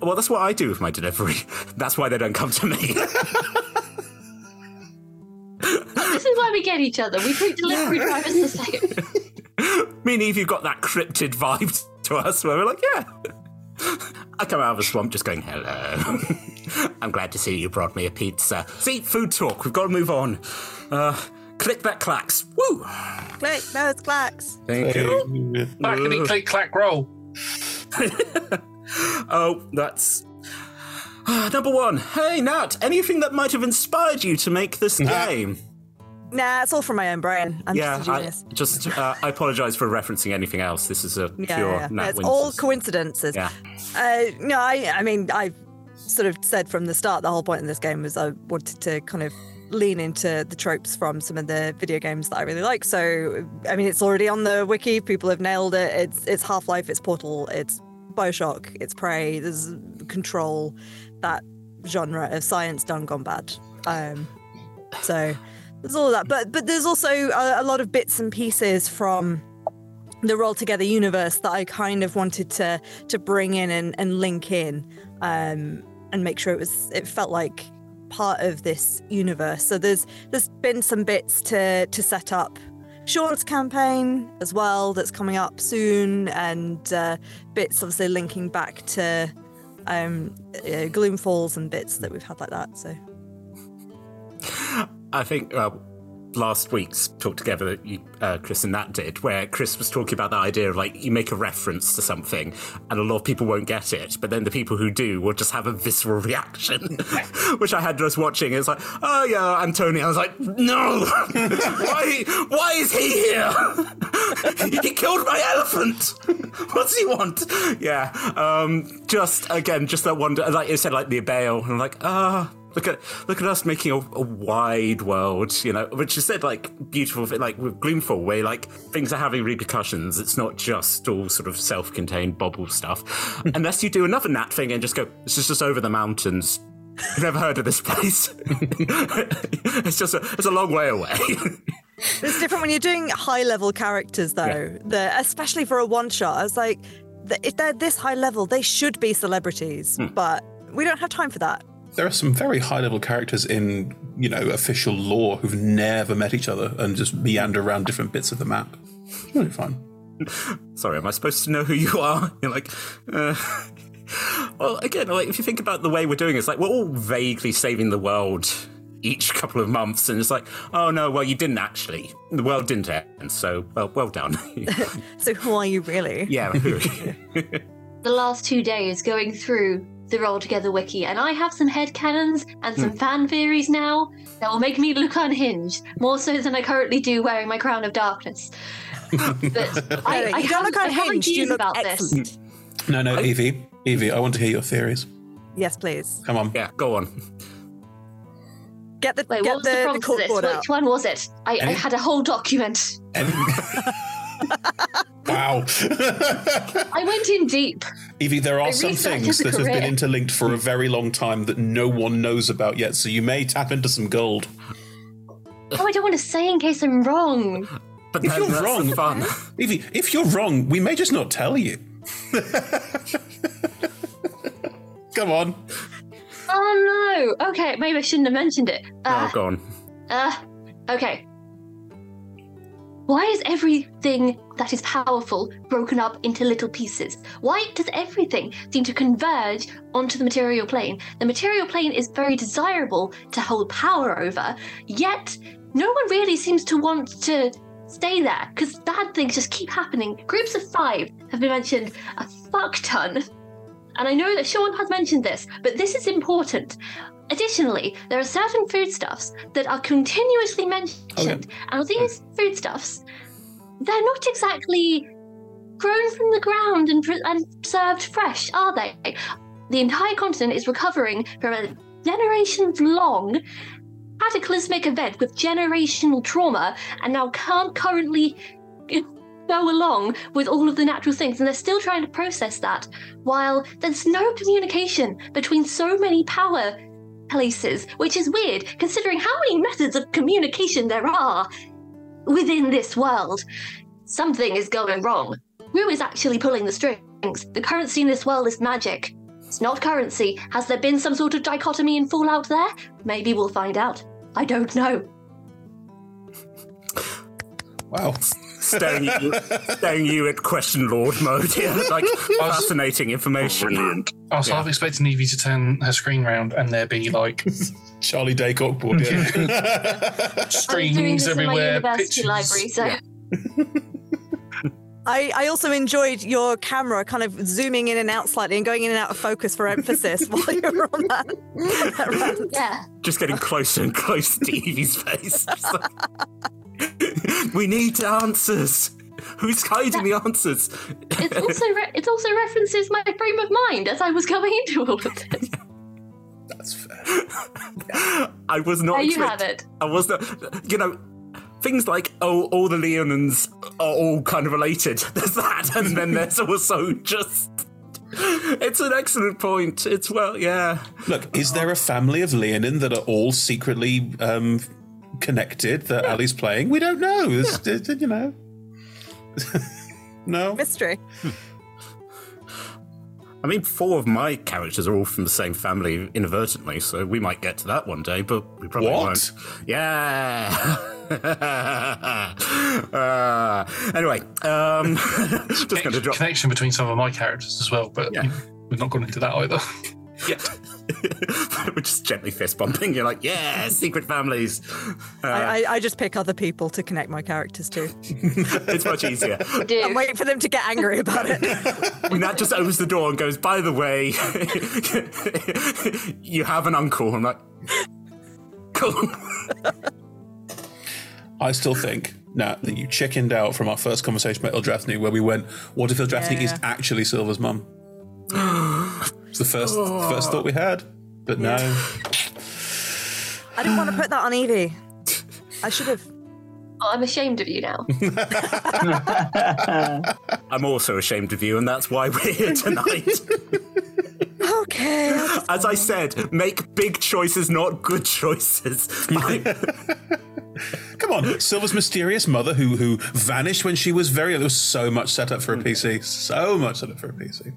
Well, that's what I do with my delivery. That's why they don't come to me. This is why we get each other. We treat delivery drivers the same. Me and Eve, you've got that cryptid vibe to us where we're like, yeah. I come out of a swamp just going, hello. I'm glad to see you brought me a pizza. See, food talk. We've got to move on. Uh, click that clacks. Woo! Click those clacks. Thank you. Clackety click clack roll. Oh, that's. Ah, number one. Hey, Nat, anything that might have inspired you to make this game? Nah, it's all from my own brain. I'm yeah, just a I genius. just uh, I apologize for referencing anything else. This is a yeah, pure yeah. Nat it's Winters. all coincidences. Yeah. Uh, no, I, I mean, I sort of said from the start the whole point of this game was I wanted to kind of lean into the tropes from some of the video games that I really like. So, I mean, it's already on the wiki. People have nailed it. It's it's Half Life, it's Portal, it's Bioshock, it's Prey. There's Control, that genre of science done gone bad. Um, so there's all of that, but but there's also a, a lot of bits and pieces from the roll together universe that I kind of wanted to to bring in and, and link in um, and make sure it was it felt like part of this universe. So there's there's been some bits to to set up Sean's campaign as well that's coming up soon and uh, bits obviously linking back to um, uh, Gloom Falls and bits that we've had like that. So I think last week's talk together that you, uh, Chris and Nat did, where Chris was talking about the idea of like you make a reference to something, and a lot of people won't get it, but then the people who do will just have a visceral reaction, which I had just watching. It's like, oh yeah, Antonio. I was like, no, why? Why is he here? he killed my elephant. what does he want? Yeah, um, just again, just that wonder. Like you said, like the Abale, and I'm like, ah. Look at look at us making a, a wide world, you know, which is said like beautiful, like with Gloomfall, where like things are having repercussions. It's not just all sort of self-contained bobble stuff, hmm. unless you do another Nat thing and just go, this is just over the mountains. I've never heard of this place. it's just a, it's a long way away. It's different when you're doing high level characters, though. The especially for a one shot, I was like, if they're this high level, they should be celebrities, hmm. but we don't have time for that. There are some very high level characters in, you know, official lore who've never met each other and just meander around different bits of the map. It's really fun. Sorry, am I supposed to know who you are? You're like, uh... well, again, like if you think about the way we're doing it, it's like we're all vaguely saving the world each couple of months, and it's like, oh no, well you didn't actually. The world didn't end, so well, well done. So who are you really? yeah. The last two days going through the Roll Together wiki, and I have some headcanons and Hmm. some fan theories now that will make me look unhinged, more so than I currently do wearing my crown of darkness. but I, No, no, I you don't look unhinged, you look about excellent. this. No, no, Evie, Evie, I want to hear your theories. Yes, please. Come on. Yeah, go on. Get the Wait, get what was the, the, the prompt for this? corkboard out. Which one was it? I, I had a whole document. wow. I went in deep. Evie, there I are some things as a that have been interlinked for a very long time that no one knows about yet, so you may tap into some gold. Oh, I don't want to say in case I'm wrong. But If you're wrong- fun. Evie, if you're wrong, we may just not tell you. Come on. Oh no. Okay, maybe I shouldn't have mentioned it. Uh, oh, go on. Uh, okay. Why is everything that is powerful broken up into little pieces? Why does everything seem to converge onto the material plane? The material plane is very desirable to hold power over, yet no one really seems to want to stay there because bad things just keep happening. Groups of five have been mentioned a fuck ton. And I know that Sean has mentioned this, but this is important. Additionally, there are certain foodstuffs that are continuously mentioned, and these foodstuffs, they're not exactly grown from the ground and, pre- and served fresh, are they? The entire continent is recovering from a generations long cataclysmic event with generational trauma, and now can't currently go along with all of the natural things, and they're still trying to process that while there's no communication between so many power places, which is weird considering how many methods of communication there are within this world. Something is going wrong. Who is actually pulling the strings? The currency in this world is magic. It's not currency. Has there been some sort of dichotomy and fallout there? Maybe we'll find out. I don't know. Wow. Staring you, staring you at question lord mode here. Like, fascinating information. Brilliant. I was half expecting Evie to turn her screen round and there be like Charlie Day cockboard. Yeah. I was doing streams this in my everywhere, university pictures. library, so I, I also enjoyed your camera kind of zooming in and out slightly and going in and out of focus for emphasis while you were on that. that rant. yeah. Just getting closer and closer to Evie's face. Like- we need answers. Who's hiding the answers? It's also re- it also references my frame of mind as I was going into all of this. That's fair. I was not. There you expect- have it. I was not. You know, things like oh, all the Leonins are all kind of related. There's that, and then there's also just. It's an excellent point. It's well, yeah. Look, is there a family of Leonin that are all secretly um, connected that Ali's playing? We don't know. It's, it's, you know. No? Mystery. I mean, four of my characters are all from the same family inadvertently, so we might get to that one day, but we probably What? won't. Yeah. uh, anyway, um, just going to drop. connection between some of my characters as well, but Yeah. we've not gone into that either. Yeah. We're just gently fist bumping. You're like, yeah, secret families. Uh, I, I, I just pick other people to connect my characters to it's much easier. Do. and wait for them to get angry about it. And that just opens the door and goes, by the way, you have an uncle. I'm like, cool. I still think, Nat, that you chickened out from our first conversation about Eldrathni, where we went, what if Eldrathni is Yeah. actually Silver's mum? It's the first, the first thought we oh. had. But no. I didn't want to put that on Evie. I should have. Oh, I'm ashamed of you now. I'm also ashamed of you, and that's why we're here tonight. Okay. I'll just- As I said, make big choices, not good choices. I- Come on, Silver's mysterious mother who who vanished when she was very. There was so much set up for a mm. PC. So much set up for a PC.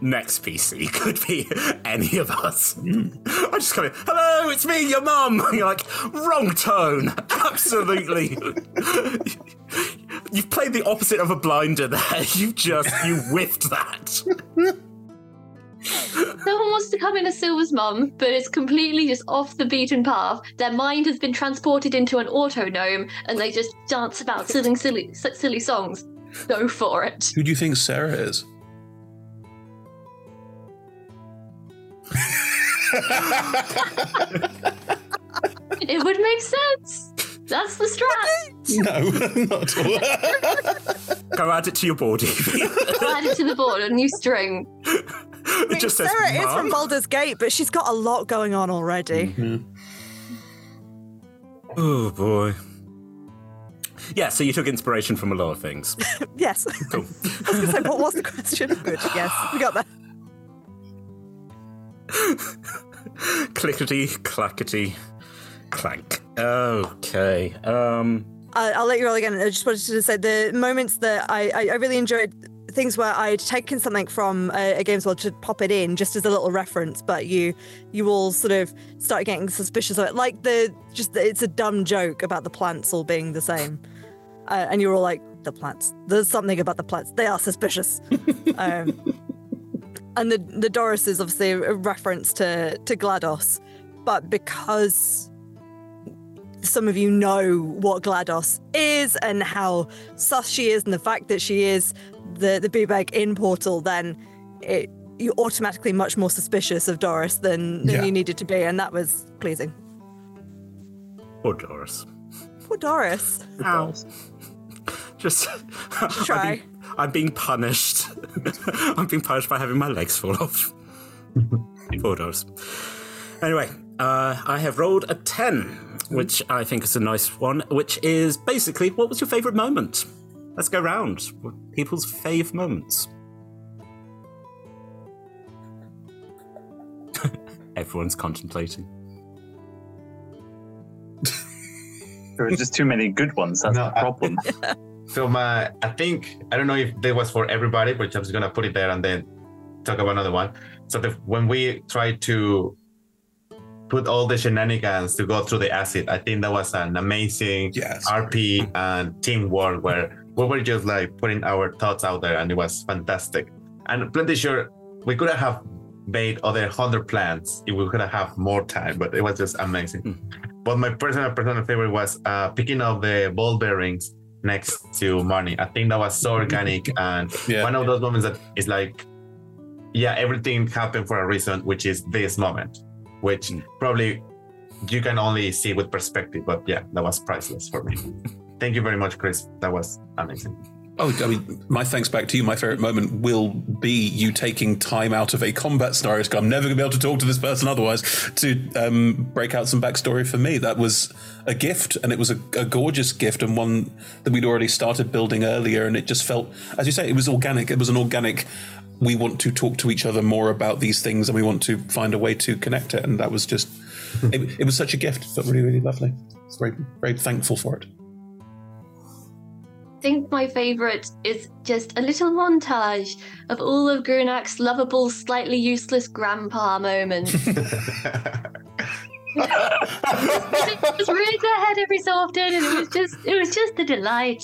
Next PC could be any of us. I just kind of, hello, it's me, your mum. And you're like, wrong tone. Absolutely. You've played the opposite of a blinder there. You just, you whiffed that. Someone wants to come in as Silver's mum, but it's completely just off the beaten path. Their mind has been transported into an auto gnome, and they just dance about singing silly, silly songs. Go for it. Who do you think Sarah is? It would make sense. That's the strat. No, not at all. Go add it to your board, Evie. I'll add it to the board, a new string. it just says Sarah is from mum. Baldur's Gate, but she's got a lot going on already. Mm-hmm. Oh boy. Yeah, so you took inspiration from a lot of things. Yes. Cool. I was going to say, what was the question? Good. Yes, we got that. Clickety clackety clank. Okay. Um I- I'll let you roll again. I just wanted to say the moments that I, I, I really enjoyed things where I'd taken something from a, a games world to pop it in just as a little reference, but you you all sort of start getting suspicious of it, like the just the, it's a dumb joke about the plants all being the same, uh, and you're all like the plants. There's something about the plants. They are suspicious. um, and the the Doris is obviously a reference to to GLaDOS, but because some of you know what GLaDOS is and how sus she is, and the fact that she is the the boobag in Portal, then it you're automatically much more suspicious of Doris than, than Yeah. you needed to be, and that was pleasing. or Doris. Poor Doris. Ow. Just Try. I'm being, I'm being punished. I'm being punished by having my legs fall off. Poor Doris. Anyway, uh, I have rolled a 10, which I think is a nice one, which is basically what was your favourite moment? Let's go round. People's fave moments. Everyone's contemplating. There are just too many good ones. That's No, the I- problem. So my, I think I don't know if that was for everybody, but I'm just gonna put it there and then talk about another one. So the, when we tried to put all the shenanigans to go through the acid, I think that was an amazing Yes. RP and teamwork where we were just like putting our thoughts out there, and it was fantastic. And plenty sure we could have made other hundred plans if we could have had more time, but it was just amazing. But my personal personal favorite was uh, picking up the ball bearings next to Marnie. I think that was so organic and Yeah. one of those moments that is like, yeah, everything happened for a reason, which is this moment, which mm. probably you can only see with perspective. But yeah, that was priceless for me. Thank you very much, Chris. That was amazing. Oh, I mean, my thanks back to you. My favorite moment will be you taking time out of a combat scenario. I'm never going to be able to talk to this person otherwise to um, break out some backstory for me. That was a gift, and it was a, a gorgeous gift, and one that we'd already started building earlier. And it just felt, as you say, it was organic. It was an organic. We want to talk to each other more about these things, and we want to find a way to connect it. And that was just, it, it was such a gift. It felt really, really lovely. It's very, very thankful for it. I think my favourite is just a little montage of all of Grunak's lovable, slightly useless grandpa moments. it was raised their head every so often, and it was just it was just a delight.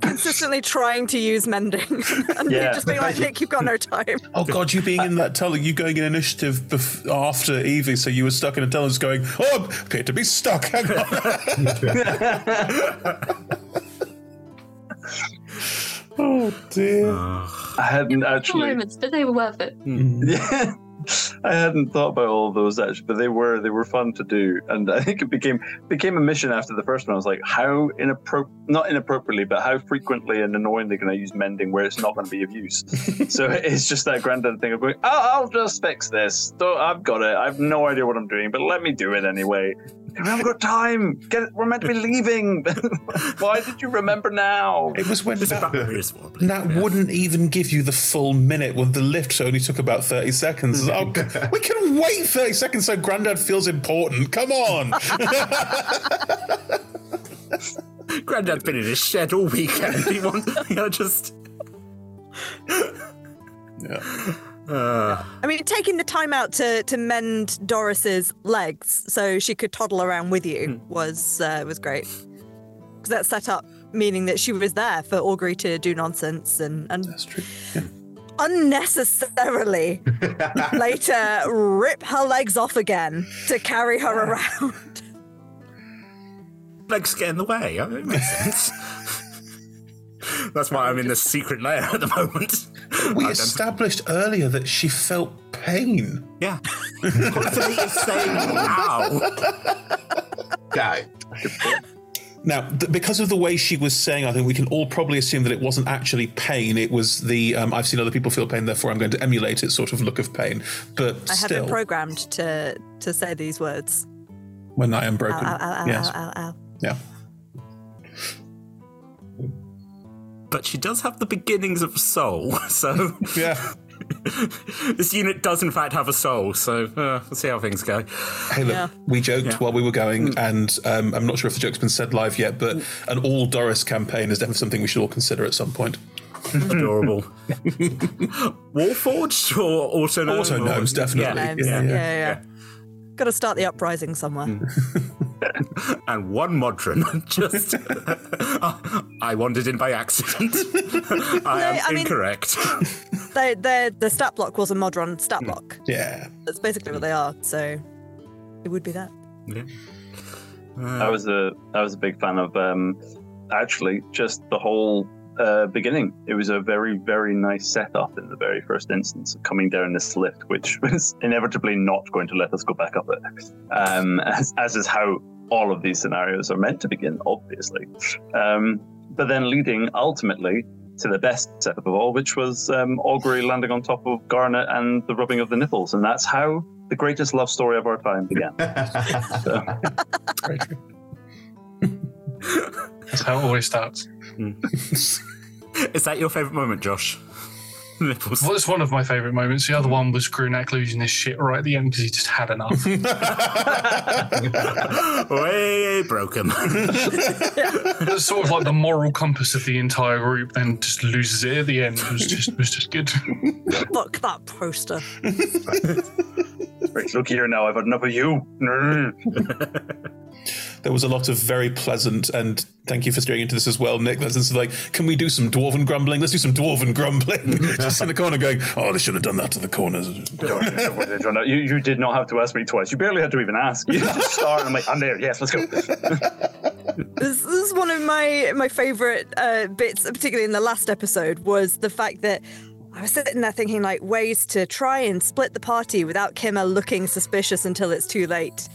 Consistently trying to use mending. and Yeah. just being like, Nick, you've got no time. Oh God, you being in that tunnel, you going in initiative bef- after Evie, so you were stuck in a tunnel, just going, "Oh, I appear to be stuck." Hang on. oh dear. I hadn't actually. moments, but they were worth it. Yeah. Hmm. I hadn't thought about all of those actually, but they were they were fun to do, and I think it became became a mission after the first one. I was like, how inappropriate, not inappropriately, but how frequently and annoyingly can I use mending where it's not going to be of use? so it's just that granddad thing of going, oh, I'll just fix this. Don't- I've got it. I have no idea what I'm doing, but let me do it anyway. We haven't got time. Get. We're meant to be leaving. Why did you remember now? It was when This that, battery is wobbly. that wouldn't even give you the full minute when the lift only took about 30 seconds. Oh, we can wait 30 seconds so Grandad feels important. Come on. Granddad's been in his shed all weekend. He wants, you know, just. yeah. Uh, I mean, taking the time out to to mend Doris's legs so she could toddle around with you was uh, was great. Because that set up meaning that she was there for Augury to do nonsense and and. Yeah. unnecessarily later rip her legs off again to carry her around. legs get in the way. I mean, It makes sense. That's why I'm in the secret lair at the moment. We established earlier that she felt pain. Yeah. Constantly is saying ow. Guy. Now, th- because of the way she was saying, I think we can all probably assume that it wasn't actually pain. It was the um, I've seen other people feel pain, therefore I'm going to emulate it sort of look of pain. But I have still, been programmed to to say these words. when I am broken, ow, ow, ow, yes, ow, ow, ow. yeah. But she does have the beginnings of a soul, so Yeah. this unit does in fact have a soul. So uh, we'll see how things go. Hey, look, Yeah. we joked Yeah. while we were going, Mm. and um, I'm not sure if the joke's been said live yet, but an all Doris campaign is definitely something we should all consider at some point. Adorable. Warforged or auto gnomes? Auto gnomes, definitely. Names. Yeah, Yeah, yeah. yeah. Yeah. Got to start the uprising somewhere. and one Modron. Just, I wandered in by accident. I am I mean- incorrect. They, they, the stat block was a Modron stat Hmm. block. Yeah. That's basically what they are. So it would be that. yeah. I was a I was a big fan of um, actually just the whole uh, beginning. It was a very very nice setup in the very first instance of coming down this lift, which was inevitably not going to let us go back up it, um, as as is how all of these scenarios are meant to begin, obviously. Um, but then leading ultimately to the best setup of all, which was um, Augury landing on top of Garnot and the rubbing of the nipples, and that's how the greatest love story of our time began. So, That's how it always starts. Mm. Is that your favourite moment, Josh? Nipples. Well, it's one of my favourite moments. The other one was Grunak losing his shit right at the end because he just had enough. Way broken. it's sort of like the moral compass of the entire group, then just loses it at the end. It was just, was just good. Look, that poster. right, look here now, I've had enough of you. There was a lot of very pleasant, and thank you for steering into this as well, Nick. That's like, can we do some dwarven grumbling? Let's do some dwarven grumbling. Just in the corner going, oh, they should have done that to the corners. you, you did not have to ask me twice. You barely had to even ask. You just start, and I'm like, I'm there. Yes, let's go. This, this is one of my my favorite uh, bits, particularly in the last episode, was the fact that I was sitting there thinking like ways to try and split the party without Kimmer looking suspicious until it's too late,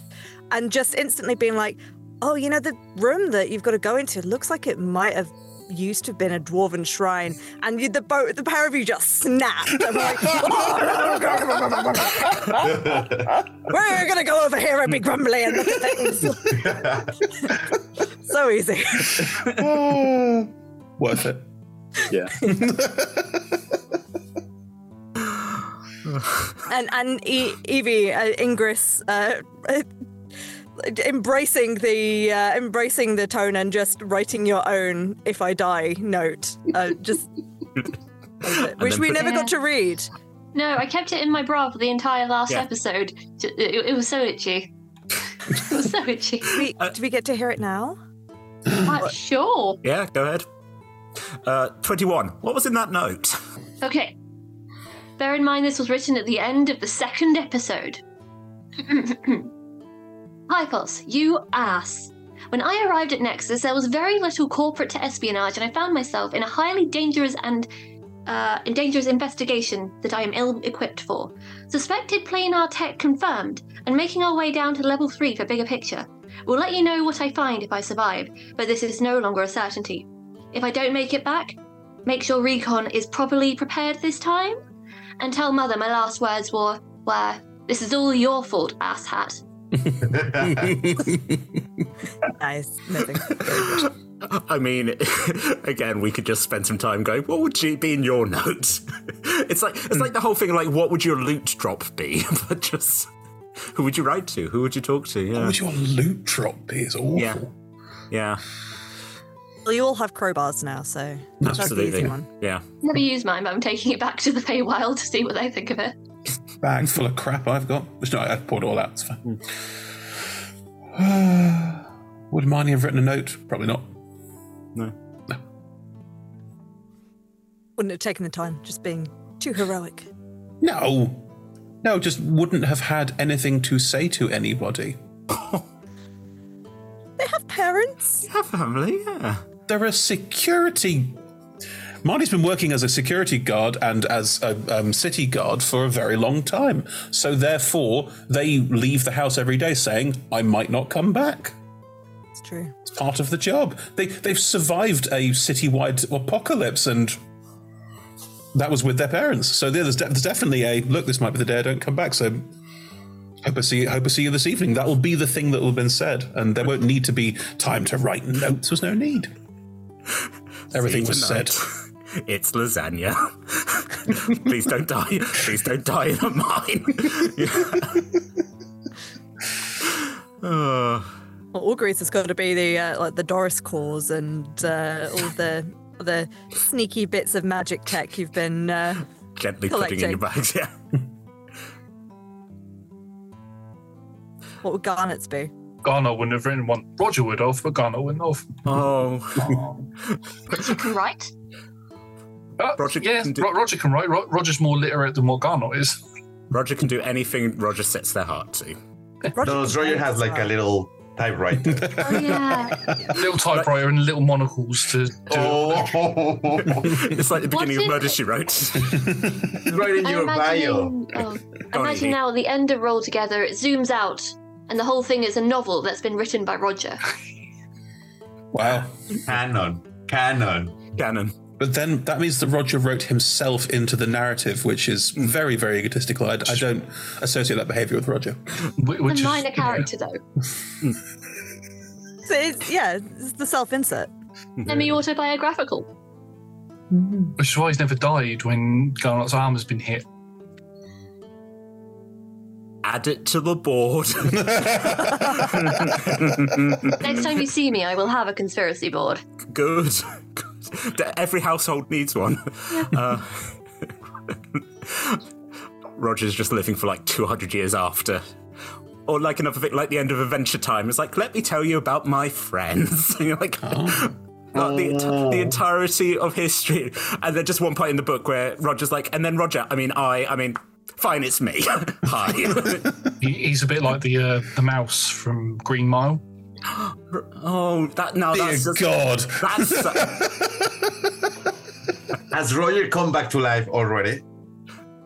and just instantly being like, "Oh, you know, the room that you've got to go into looks like it might have." Used to have been a dwarven shrine, and you, the boat, the pair of you just snapped. I'm like, we're gonna go over here and be grumbly and look at things. so easy. Worth it. Yeah. and and e- Evie uh, Ingris uh, uh, embracing the uh, embracing the tone and just writing your own "if I die" note. Uh, just which we never Yeah. got to read. No, I kept it in my bra for the entire last Yeah. episode. It, it was so itchy. it was so itchy. Do we, Uh, do we get to hear it now? Uh, sure. yeah, go ahead. Uh, 21. What was in that note? Okay. Bear in mind this was written at the end of the second episode. Hypos, you ass. When I arrived at Nexus, there was very little corporate to espionage, and I found myself in a highly dangerous and uh, dangerous investigation that I am ill equipped for. Suspected planar tech confirmed, and making our way down to level 3 for bigger picture. We'll let you know what I find if I survive, but this is no longer a certainty. If I don't make it back, make sure recon is properly prepared this time, and tell Mother my last words were, were this is all your fault, asshat. Nice, amazing. Very good. I mean, again, we could just spend some time going. What would you be in your notes? it's like it's hmm. like the whole thing. Like, what would your loot drop be? but just who would you write to? Who would you talk to? Yeah. What would your loot drop be? It's awful. Yeah. yeah, Well, you all have crowbars now, so that's the absolutely. easy one. Yeah, Never used mine, but I'm taking it back to the Feywild to see what they think of it. Bag full of crap I've got. Which, no, I poured it all out. It's fine. Would Marnie have written a note? Probably not. no. Wouldn't have taken the time, just being too heroic. No. No, just wouldn't have had anything to say to anybody. They have parents. They have family. Yeah. They're a security. Marty's been working as a security guard and as a um, city guard for a very long time. So therefore, they leave the house every day saying, "I might not come back." It's true. It's part of the job. They they've survived a citywide apocalypse, and that was with their parents. So there's, de- there's definitely a look. This might be the day I don't come back. So hope I see hope I see you this evening. That will be the thing that will have been said, and there won't need to be time to write notes. There's no need. Everything was said. It's lasagna. Please don't die. Please don't die in a mine. oh, Well, all Greece has got to be the uh, like the Doris cause and uh, all the the sneaky bits of magic tech you've been. Uh, gently putting in your bags. Yeah. what would Garnot's be? Garnot wouldn't have written one. Roger would have, but Garnot wouldn't have. Oh, You can write. Uh, Roger yeah, can do- Roger can write. Roger's more literate than what Garnot is. Roger can do anything Roger sets their heart to. Roger No, Roger has like a little typewriter. Oh yeah. Little typewriter and little monocles to do. oh, It's like the beginning What's of in Murder it? She Wrote. right in I'm your bio. oh, Go on, imagine now the end of Roll Together, it zooms out, and the whole thing is a novel that's been written by Roger. Wow. Canon. Canon. Canon. But then that means that Roger wrote himself into the narrative, which is very, very egotistical. I, I don't associate that behavior with Roger. whi- A Which is, minor character, though. So it's, yeah, it's the self insert. Semi autobiographical. Which is why he's never died when Garnot's arm has been hit. Add it to the board. Next time you see me, I will have a conspiracy board. Good. Good. Every household needs one. Uh, Roger's just living for like 200 years after. Or like another thing, like the end of Adventure Time. It's like, let me tell you about my friends. And you're like, like the, ent- the entirety of history. And then just one point in the book where Roger's like, and then Roger, I mean, I, I mean, fine, it's me. Hi. He, he's a bit like the uh, the mouse from Green Mile. Oh, that, no, Dear that's just, God. that's, uh, Has Roger come back to life already?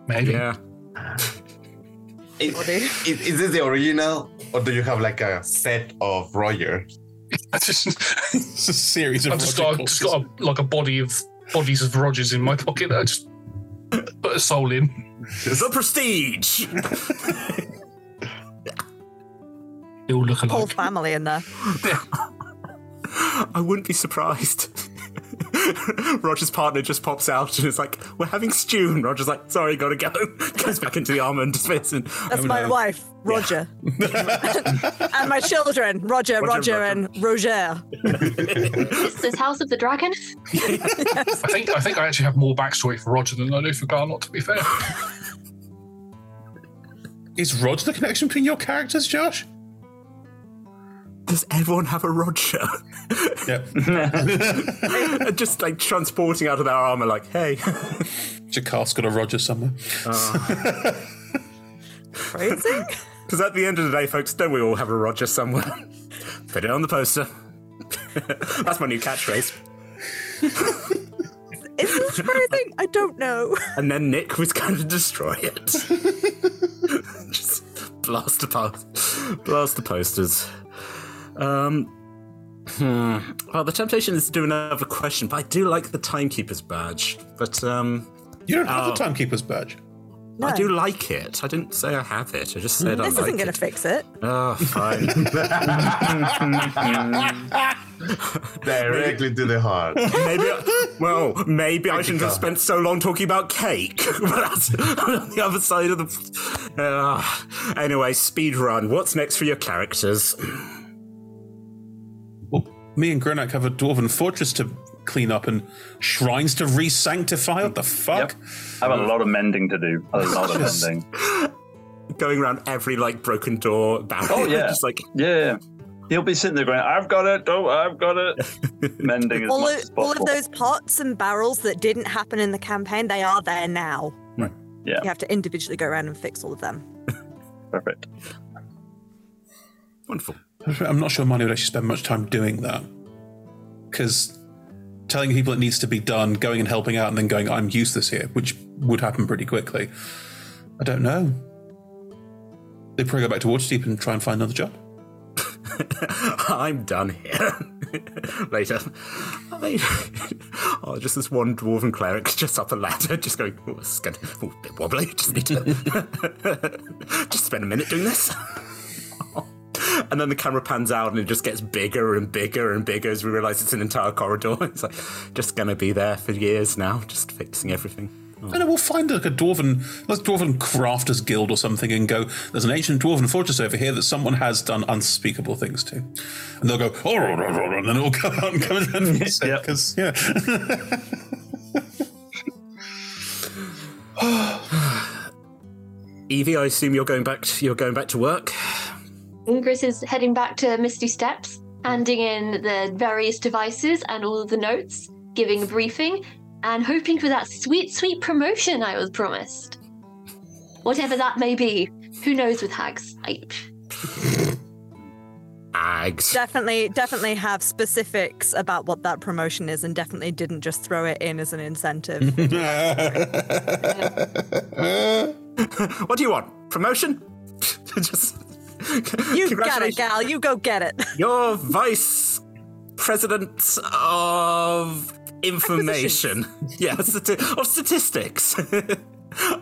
Maybe. yeah. Is, is, is this the original, or do you have like a set of Roger? I just, It's a series of I've just got, just got a, like a body of bodies of Rogers in my pocket I just put a soul in. The prestige. They all look Whole family in there. I wouldn't be surprised. Roger's partner just pops out and is like, "We're having stew." And Roger's like, "Sorry, gotta go." Goes back into the armor and disappears. And, That's oh, my no. wife, Roger. and my children, Roger, Roger, Roger, Roger. and Roger. Is this House of the Dragon? I think I think I actually have more backstory for Roger than I do for Garnot. To be fair, Is Roger the connection between your characters, Josh? Does everyone have a Roger? Yep. And just like transporting out of their armor, like, "Hey." Jakar's got a Roger somewhere. Ah. Crazy. Because at the end of the day, folks, don't we all have a Roger somewhere? Put it on the poster. That's my new catchphrase. Is this crazy? I don't know. And then Nick was going to destroy it. Just blast the post, blast the posters. Um, hmm. Well, the temptation is to do another question, but I do like the timekeeper's badge. But um, You don't have Oh. the timekeeper's badge. No. I do like it. I didn't say I have it. I just said I This like isn't going to fix it. Oh, fine. Directly to the heart. maybe. Well, maybe I shouldn't have spent so long talking about cake. but that's on the other side of the. Uh, anyway, speed run. What's next for your characters? Well, me and Grunak have a dwarven fortress to clean up and shrines to re-sanctify. What the fuck? I have a lot of mending to do. A lot of mending. Going around every like broken door, barrier. Oh, yeah. just like Yeah. He'll be sitting there going, I've got it. Oh, I've got it. Mending as All much of, as all of those pots and barrels that didn't happen in the campaign, they are there now. Yeah. You have to individually go around and fix all of them. Perfect. wonderful. I'm not sure Marnie would actually spend much time doing that. Because telling people it needs to be done, going and helping out, and then going, I'm useless here, which would happen pretty quickly. I don't know. They probably go back to Waterdeep and try and find another job. I'm done here. Later. I, mean, oh, just this one dwarven cleric just up a ladder, just going, oh, it's gonna, a bit wobbly. Just need to just spend a minute doing this. And then the camera pans out and it just gets bigger and bigger and bigger as we realize it's an entire corridor. It's like just gonna be there for years now, just fixing everything. I know we'll find like a dwarven, like dwarven crafters guild or something, and go. There's an ancient dwarven fortress over here that someone has done unspeakable things to, and they'll go, oh, oh, oh, oh," and then it'll come out and come and fix it Yep. because yeah. Evie, I assume you're going back. To, you're going back to work. Ingris is heading back to Misty Steps, handing in the various devices and all of the notes, giving a briefing, and hoping for that sweet, sweet promotion I was promised. Whatever that may be. Who knows with hags? I, Ags. Definitely, definitely have specifics about what that promotion is, and definitely didn't just throw it in as an incentive. what do you want? Promotion? just. you get it, gal. You go get it. You're vice president of information. yeah, stati- of statistics.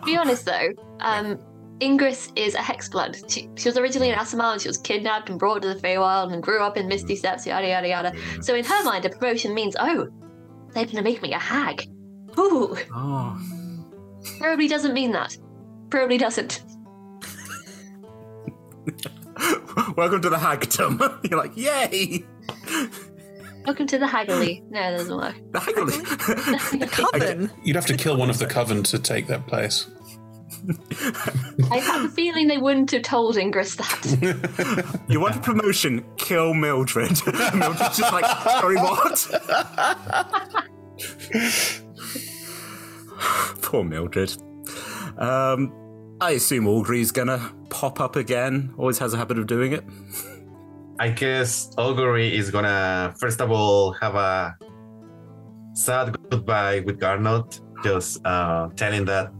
be honest though, um, Ingris is a hexblood. She, she was originally an Aasimar. And she was kidnapped and brought to the Feywild and grew up in Misty Steps, yada yada yada. So in her mind, a promotion means, oh, they're gonna make me a hag. Ooh, oh. probably doesn't mean that. Probably doesn't. Welcome to the hagdom. You're like, yay! Welcome to the Haggly. No, that doesn't work. The haggle. Coven. You'd have to kill one of the coven to take that place. I have a feeling they wouldn't have told Ingris that. you want a promotion? Kill Mildred. Mildred's just like, sorry, what? Poor Mildred. Um, I assume Augury's gonna pop up again. Always has a habit of doing it. I guess Augury is gonna first of all have a sad goodbye with Garnot, just uh, telling that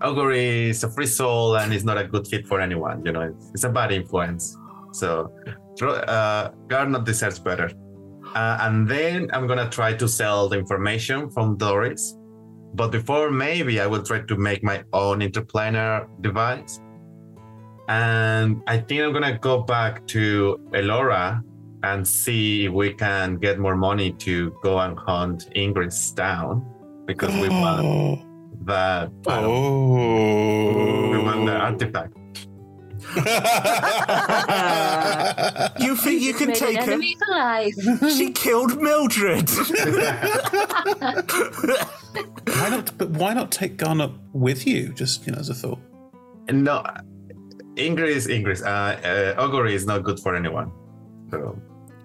Augury is a free soul and is not a good fit for anyone. You know, it's, it's a bad influence. So uh, Garnot deserves better. Uh, and then I'm gonna try to sell the information from Doris. But before, maybe I will try to make my own interplanar device. And I think I'm gonna go back to Elora and see if we can get more money to go and hunt Ingris down because we want that I don't- we want the Oh. artifact. You think you can take her? enemy for life. She killed Mildred. Why not? But why not take Garnot with you? Just you know, as a thought. No, Ingris, Ingris, uh, uh, Augury is not good for anyone. So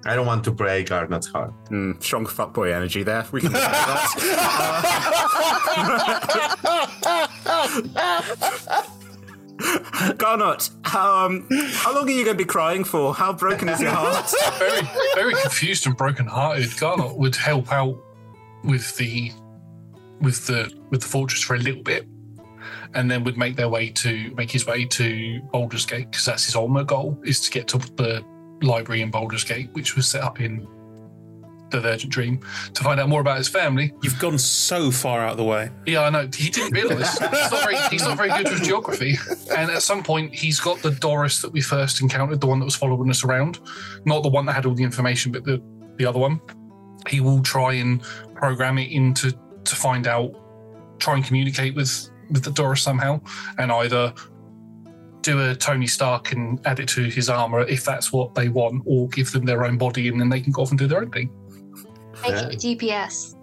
I don't want to break Garnot's heart. Hmm, strong fuckboy energy there. We can look at that. Garnot, um, how long are you going to be crying for? How broken is your heart? very, very confused and broken-hearted. Garnot would help out with the with the with the fortress for a little bit, and then would make their way to make his way to Baldur's Gate because that's his ultimate goal is to get to the library in Baldur's Gate, which was set up in the Virgin Dream, to find out more about his family. You've gone so far out of the way. Yeah, I know. He didn't realise. He's not, very, he's not very good with geography. And at some point, he's got the Doris that we first encountered, the one that was following us around, not the one that had all the information, but the, the other one. He will try and program it into to find out, try and communicate with with the Dora somehow, and either do a Tony Stark and add it to his armor if that's what they want, or give them their own body and then they can go off and do their own thing. Make Yeah. it a GPS.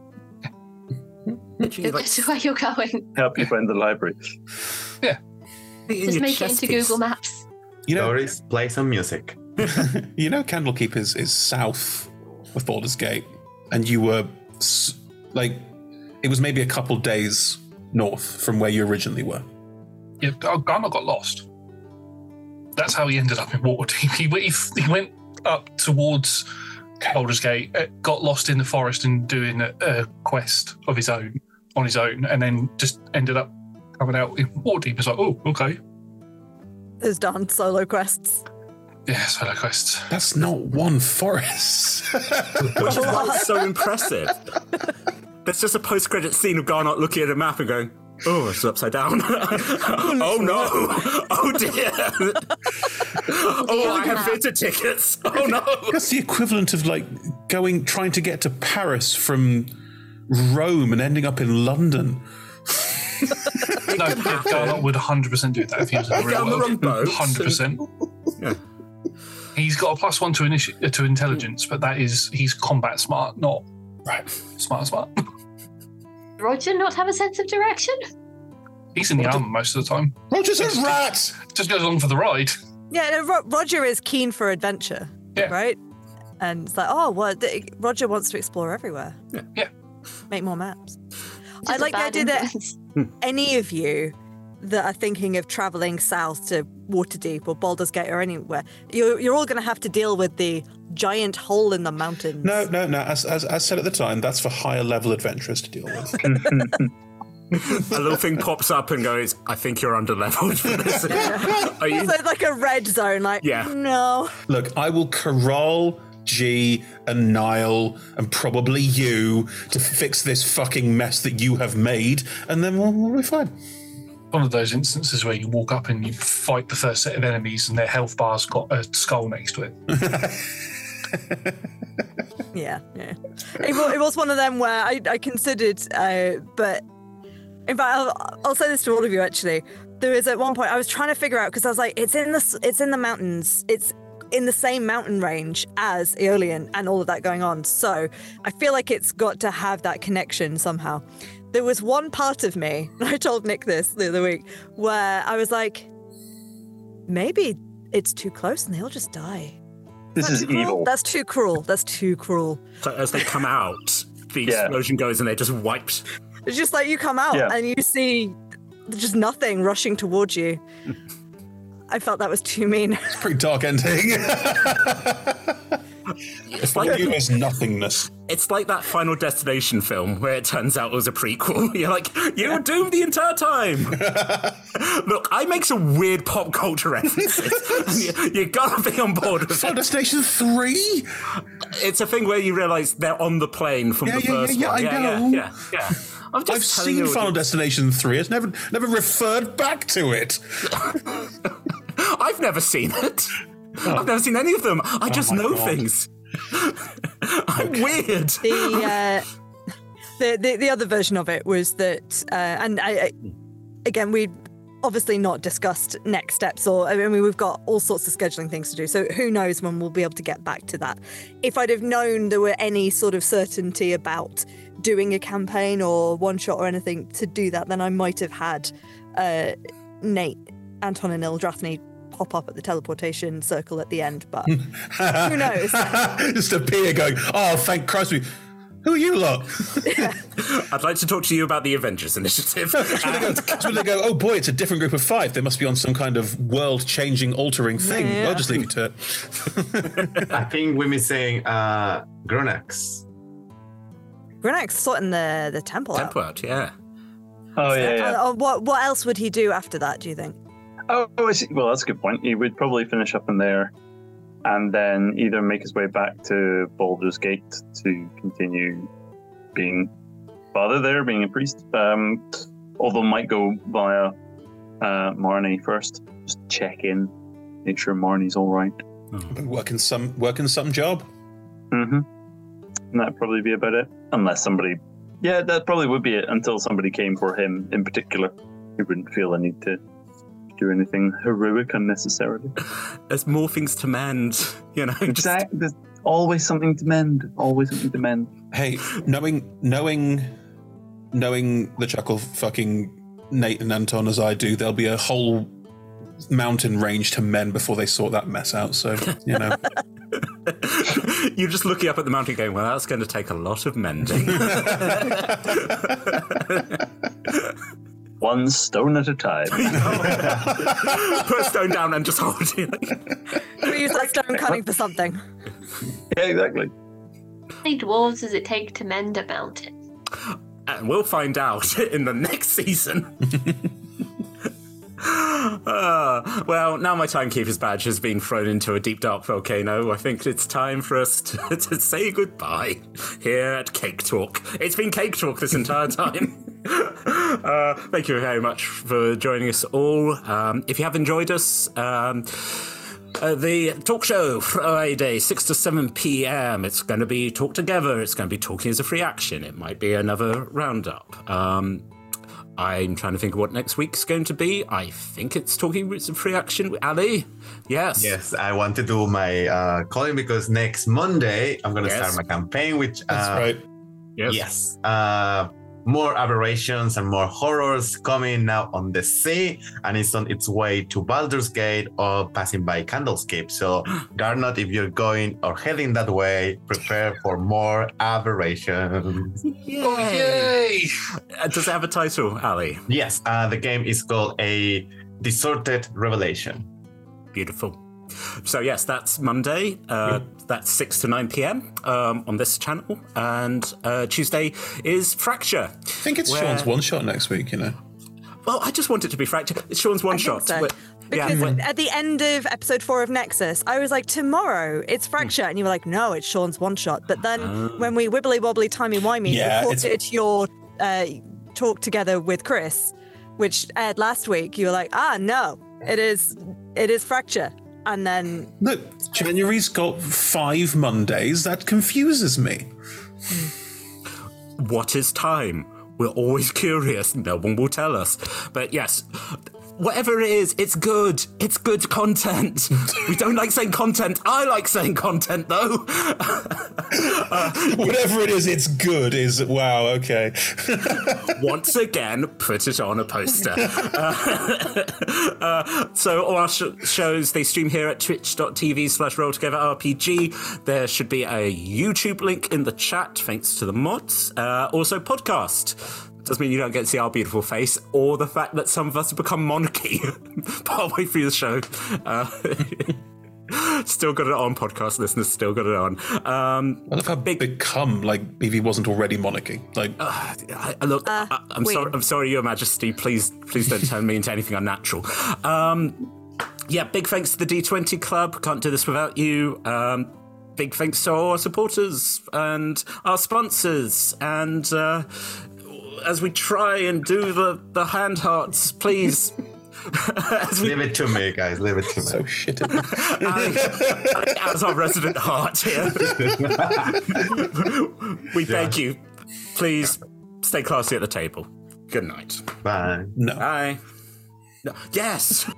Literally, like, That's where you're going. Help you find the library. Yeah. Just make it into piece. Google Maps. You know, Doris, play some music. you know, Candlekeep is is south of Baldur's Gate, and you were like, it was maybe a couple days north from where you originally were. Yeah, Garnot got lost. That's how he ended up in Waterdeep. He, went- he, he went up towards Baldur's Gate, uh, got lost in the forest and doing a, a quest of his own on his own, and then just ended up coming out in Waterdeep. It's like, oh, okay, Has done solo quests. yeah, solo quests. That's not one forest. Which is why it's so impressive. There's just a post-credit scene of Garnot looking at a map and going, "Oh, it's upside down. oh no! Oh dear! oh, I have theatre tickets. Oh no! That's the equivalent of like going, trying to get to Paris from Rome and ending up in London. No, Garnot would 100% do that if he was in the Get real on the wrong world. 100%. Yeah. He's got a plus one to, initi- uh, to intelligence, but that is, he's combat smart, not Right. smart smart. Roger not have a sense of direction? He's in the armor most of the time. Roger's a rat. Just goes along for the ride. Yeah, no, Ro- Roger is keen for adventure, Yeah. right? And it's like, oh, well, th- Roger wants to explore everywhere. Yeah. Yeah. Make more maps. Just I a like the bad idea that hmm. any of you that are thinking of traveling south to Waterdeep or Baldur's Gate or anywhere, you're, you're all going to have to deal with the giant hole in the mountains. No, no, no. As, as, as said at the time, that's for higher level adventurers to deal with. A little thing pops up and goes, "I think you're underleveled for this." Are you? So it's like a red zone, like, Yeah. no. Look, I will corral G and Niall and probably you to fix this fucking mess that you have made, and then we'll, we'll be fine. One of those instances where you walk up and you fight the first set of enemies and their health bar's got a skull next to it. Yeah, yeah. It, it was one of them where I, I considered, uh, but in fact, I'll, I'll say this to all of you actually. There is at one point I was trying to figure out because I was like, it's in the it's in the mountains. It's in the same mountain range as Aeolian and all of that going on. So I feel like it's got to have that connection somehow. There was one part of me, and I told Nick this the other week, where I was like, maybe it's too close and they'll just die. This That's is cruel. evil. That's too cruel. That's too cruel. So as they come out, the Yeah. explosion goes and they're just wiped. It's just like you come out Yeah. and you see just nothing rushing towards you. I felt that was too mean. It's a pretty dark ending. It's like like you as nothingness. It's like that Final Destination film where it turns out it was a prequel. You're like, you were doomed the entire time. Look, I make some weird pop culture references. you, you gotta be on board with Final it. Destination 3? It's a thing where you realise they're on the plane from Yeah, the yeah, first yeah, one. I yeah, know. yeah, yeah, yeah. I'm just I've telling seen you- Final Destination 3. It's never never referred back to it. I've never seen it. Oh. I've never seen any of them. I oh just know God. things. I'm weird. the, uh, the the the other version of it was that, uh, and I, I, again, we obviously not discussed next steps, or I mean, we've got all sorts of scheduling things to do. So who knows when we'll be able to get back to that? If I'd have known there were any sort of certainty about doing a campaign or one shot or anything to do that, then I might have had uh, Nate, Anton, and Ildrathni pop up at the teleportation circle at the end. But who knows? Just appear going, oh, thank Christ. We, who are you lot? I'd like to talk to you about the Avengers Initiative. That's when, they go, that's when they go, oh boy, it's a different group of five. They must be on some kind of world changing, altering thing. Yeah. I'll just leave you to it. I think we're missing uh, Grunak's. Grunak's sorting the the temple out. Temple out, yeah. Oh yeah, yeah. Uh, uh, what what else would he do after that? Do you think? Oh, I see. well, that's a good point. He would probably finish up in there, and then either make his way back to Baldur's Gate to continue being father there, being a priest. Um, although might go via uh, Marnie first, just check in, make sure Marnie's all right. Working some, working some job. Mm-hmm. And that'd probably be about it, unless somebody. Yeah, that probably would be it until somebody came for him in particular. He wouldn't feel a need to do anything heroic unnecessarily. There's more things to mend, you know. Just, Exactly. There's always something to mend. Always something to mend. Hey, knowing, knowing, knowing the chuckle fucking Nate and Anton as I do, there'll be a whole mountain range to mend before they sort that mess out. So, you know. You're just looking up at the mountain going, well, that's going to take a lot of mending. One stone at a time. Put a stone down and just hold it. We use that stone cutting for something. yeah, exactly. How many dwarves does it take to mend a mountain? And we'll find out in the next season. Ah, well, now my timekeeper's badge has been thrown into a deep dark volcano, I think it's time for us to, to say goodbye here at Cake Talk. It's been Cake Talk this entire time. uh, thank you very much for joining us all. Um, if you have enjoyed us, um, uh, the talk show Friday, 6 to 7 p.m. It's going to be Talk Together. It's going to be Talking as a Free Action. It might be another roundup. Um, I'm trying to think of what next week's going to be. I think it's Talking Roots of Free Action with Ali. Yes. Yes, I want to do my uh, calling because next Monday I'm going to Yes. start my campaign, which uh, That's right. Yes. Yes. Uh, more aberrations and more horrors coming now on the sea, and it's on its way to Baldur's Gate or passing by Candlekeep. So, Garnot, if you're going or heading that way, prepare for more aberrations. Oh, yay! Uh, does it have a title, Ali? yes, uh, the game is called A Distorted Revelation. Beautiful. So yes, that's Monday. Uh, That's six to nine p.m. Um, on this channel, and uh, Tuesday is Fracture. I think it's Where- Sean's one shot next week, you know. Well, I just want it to be Fracture. It's Sean's one I think shot. so. But- yeah, Because when- at the end of episode four of Nexus, I was like, tomorrow it's Fracture. And you were like, no, it's Sean's one shot. But then when we wibbly wobbly, timey wimey Yeah, recorded your uh, talk together with Chris, which aired last week, you were like, ah, no, it is, it is Fracture. And then No, January's got five Mondays. That confuses me. what is time? We're always curious. No one will tell us. But yes, whatever it is, it's good. It's good content. we don't like saying content. I like saying content though. Whatever it is, it's good. Is wow. Okay. Once again, put it on a poster. Uh, uh, so all our sh- shows, they stream here at twitch.tv slash roll together RPG. There should be a YouTube link in the chat, thanks to the mods. Uh, also podcast. Doesn't mean you don't get to see our beautiful face or the fact that some of us have become monarchy partway through the show. Uh, still got it on, podcast listeners, still got it on. Um, I love how big become like if he wasn't already monarchy. Like I, I- look, I, I'm sorry. I'm sorry, Your Majesty. Please, please don't turn me into anything unnatural. Um, yeah, big thanks to the D20 Club. Can't do this without you. Um, big thanks to all our supporters and our sponsors. And uh, as we try and do the the hand hearts, please. as we Leave it to me, guys. Leave it to me. so shit. as our resident heart here. we beg you, please stay classy at the table. Good night. Bye. no. Bye. No. Yes.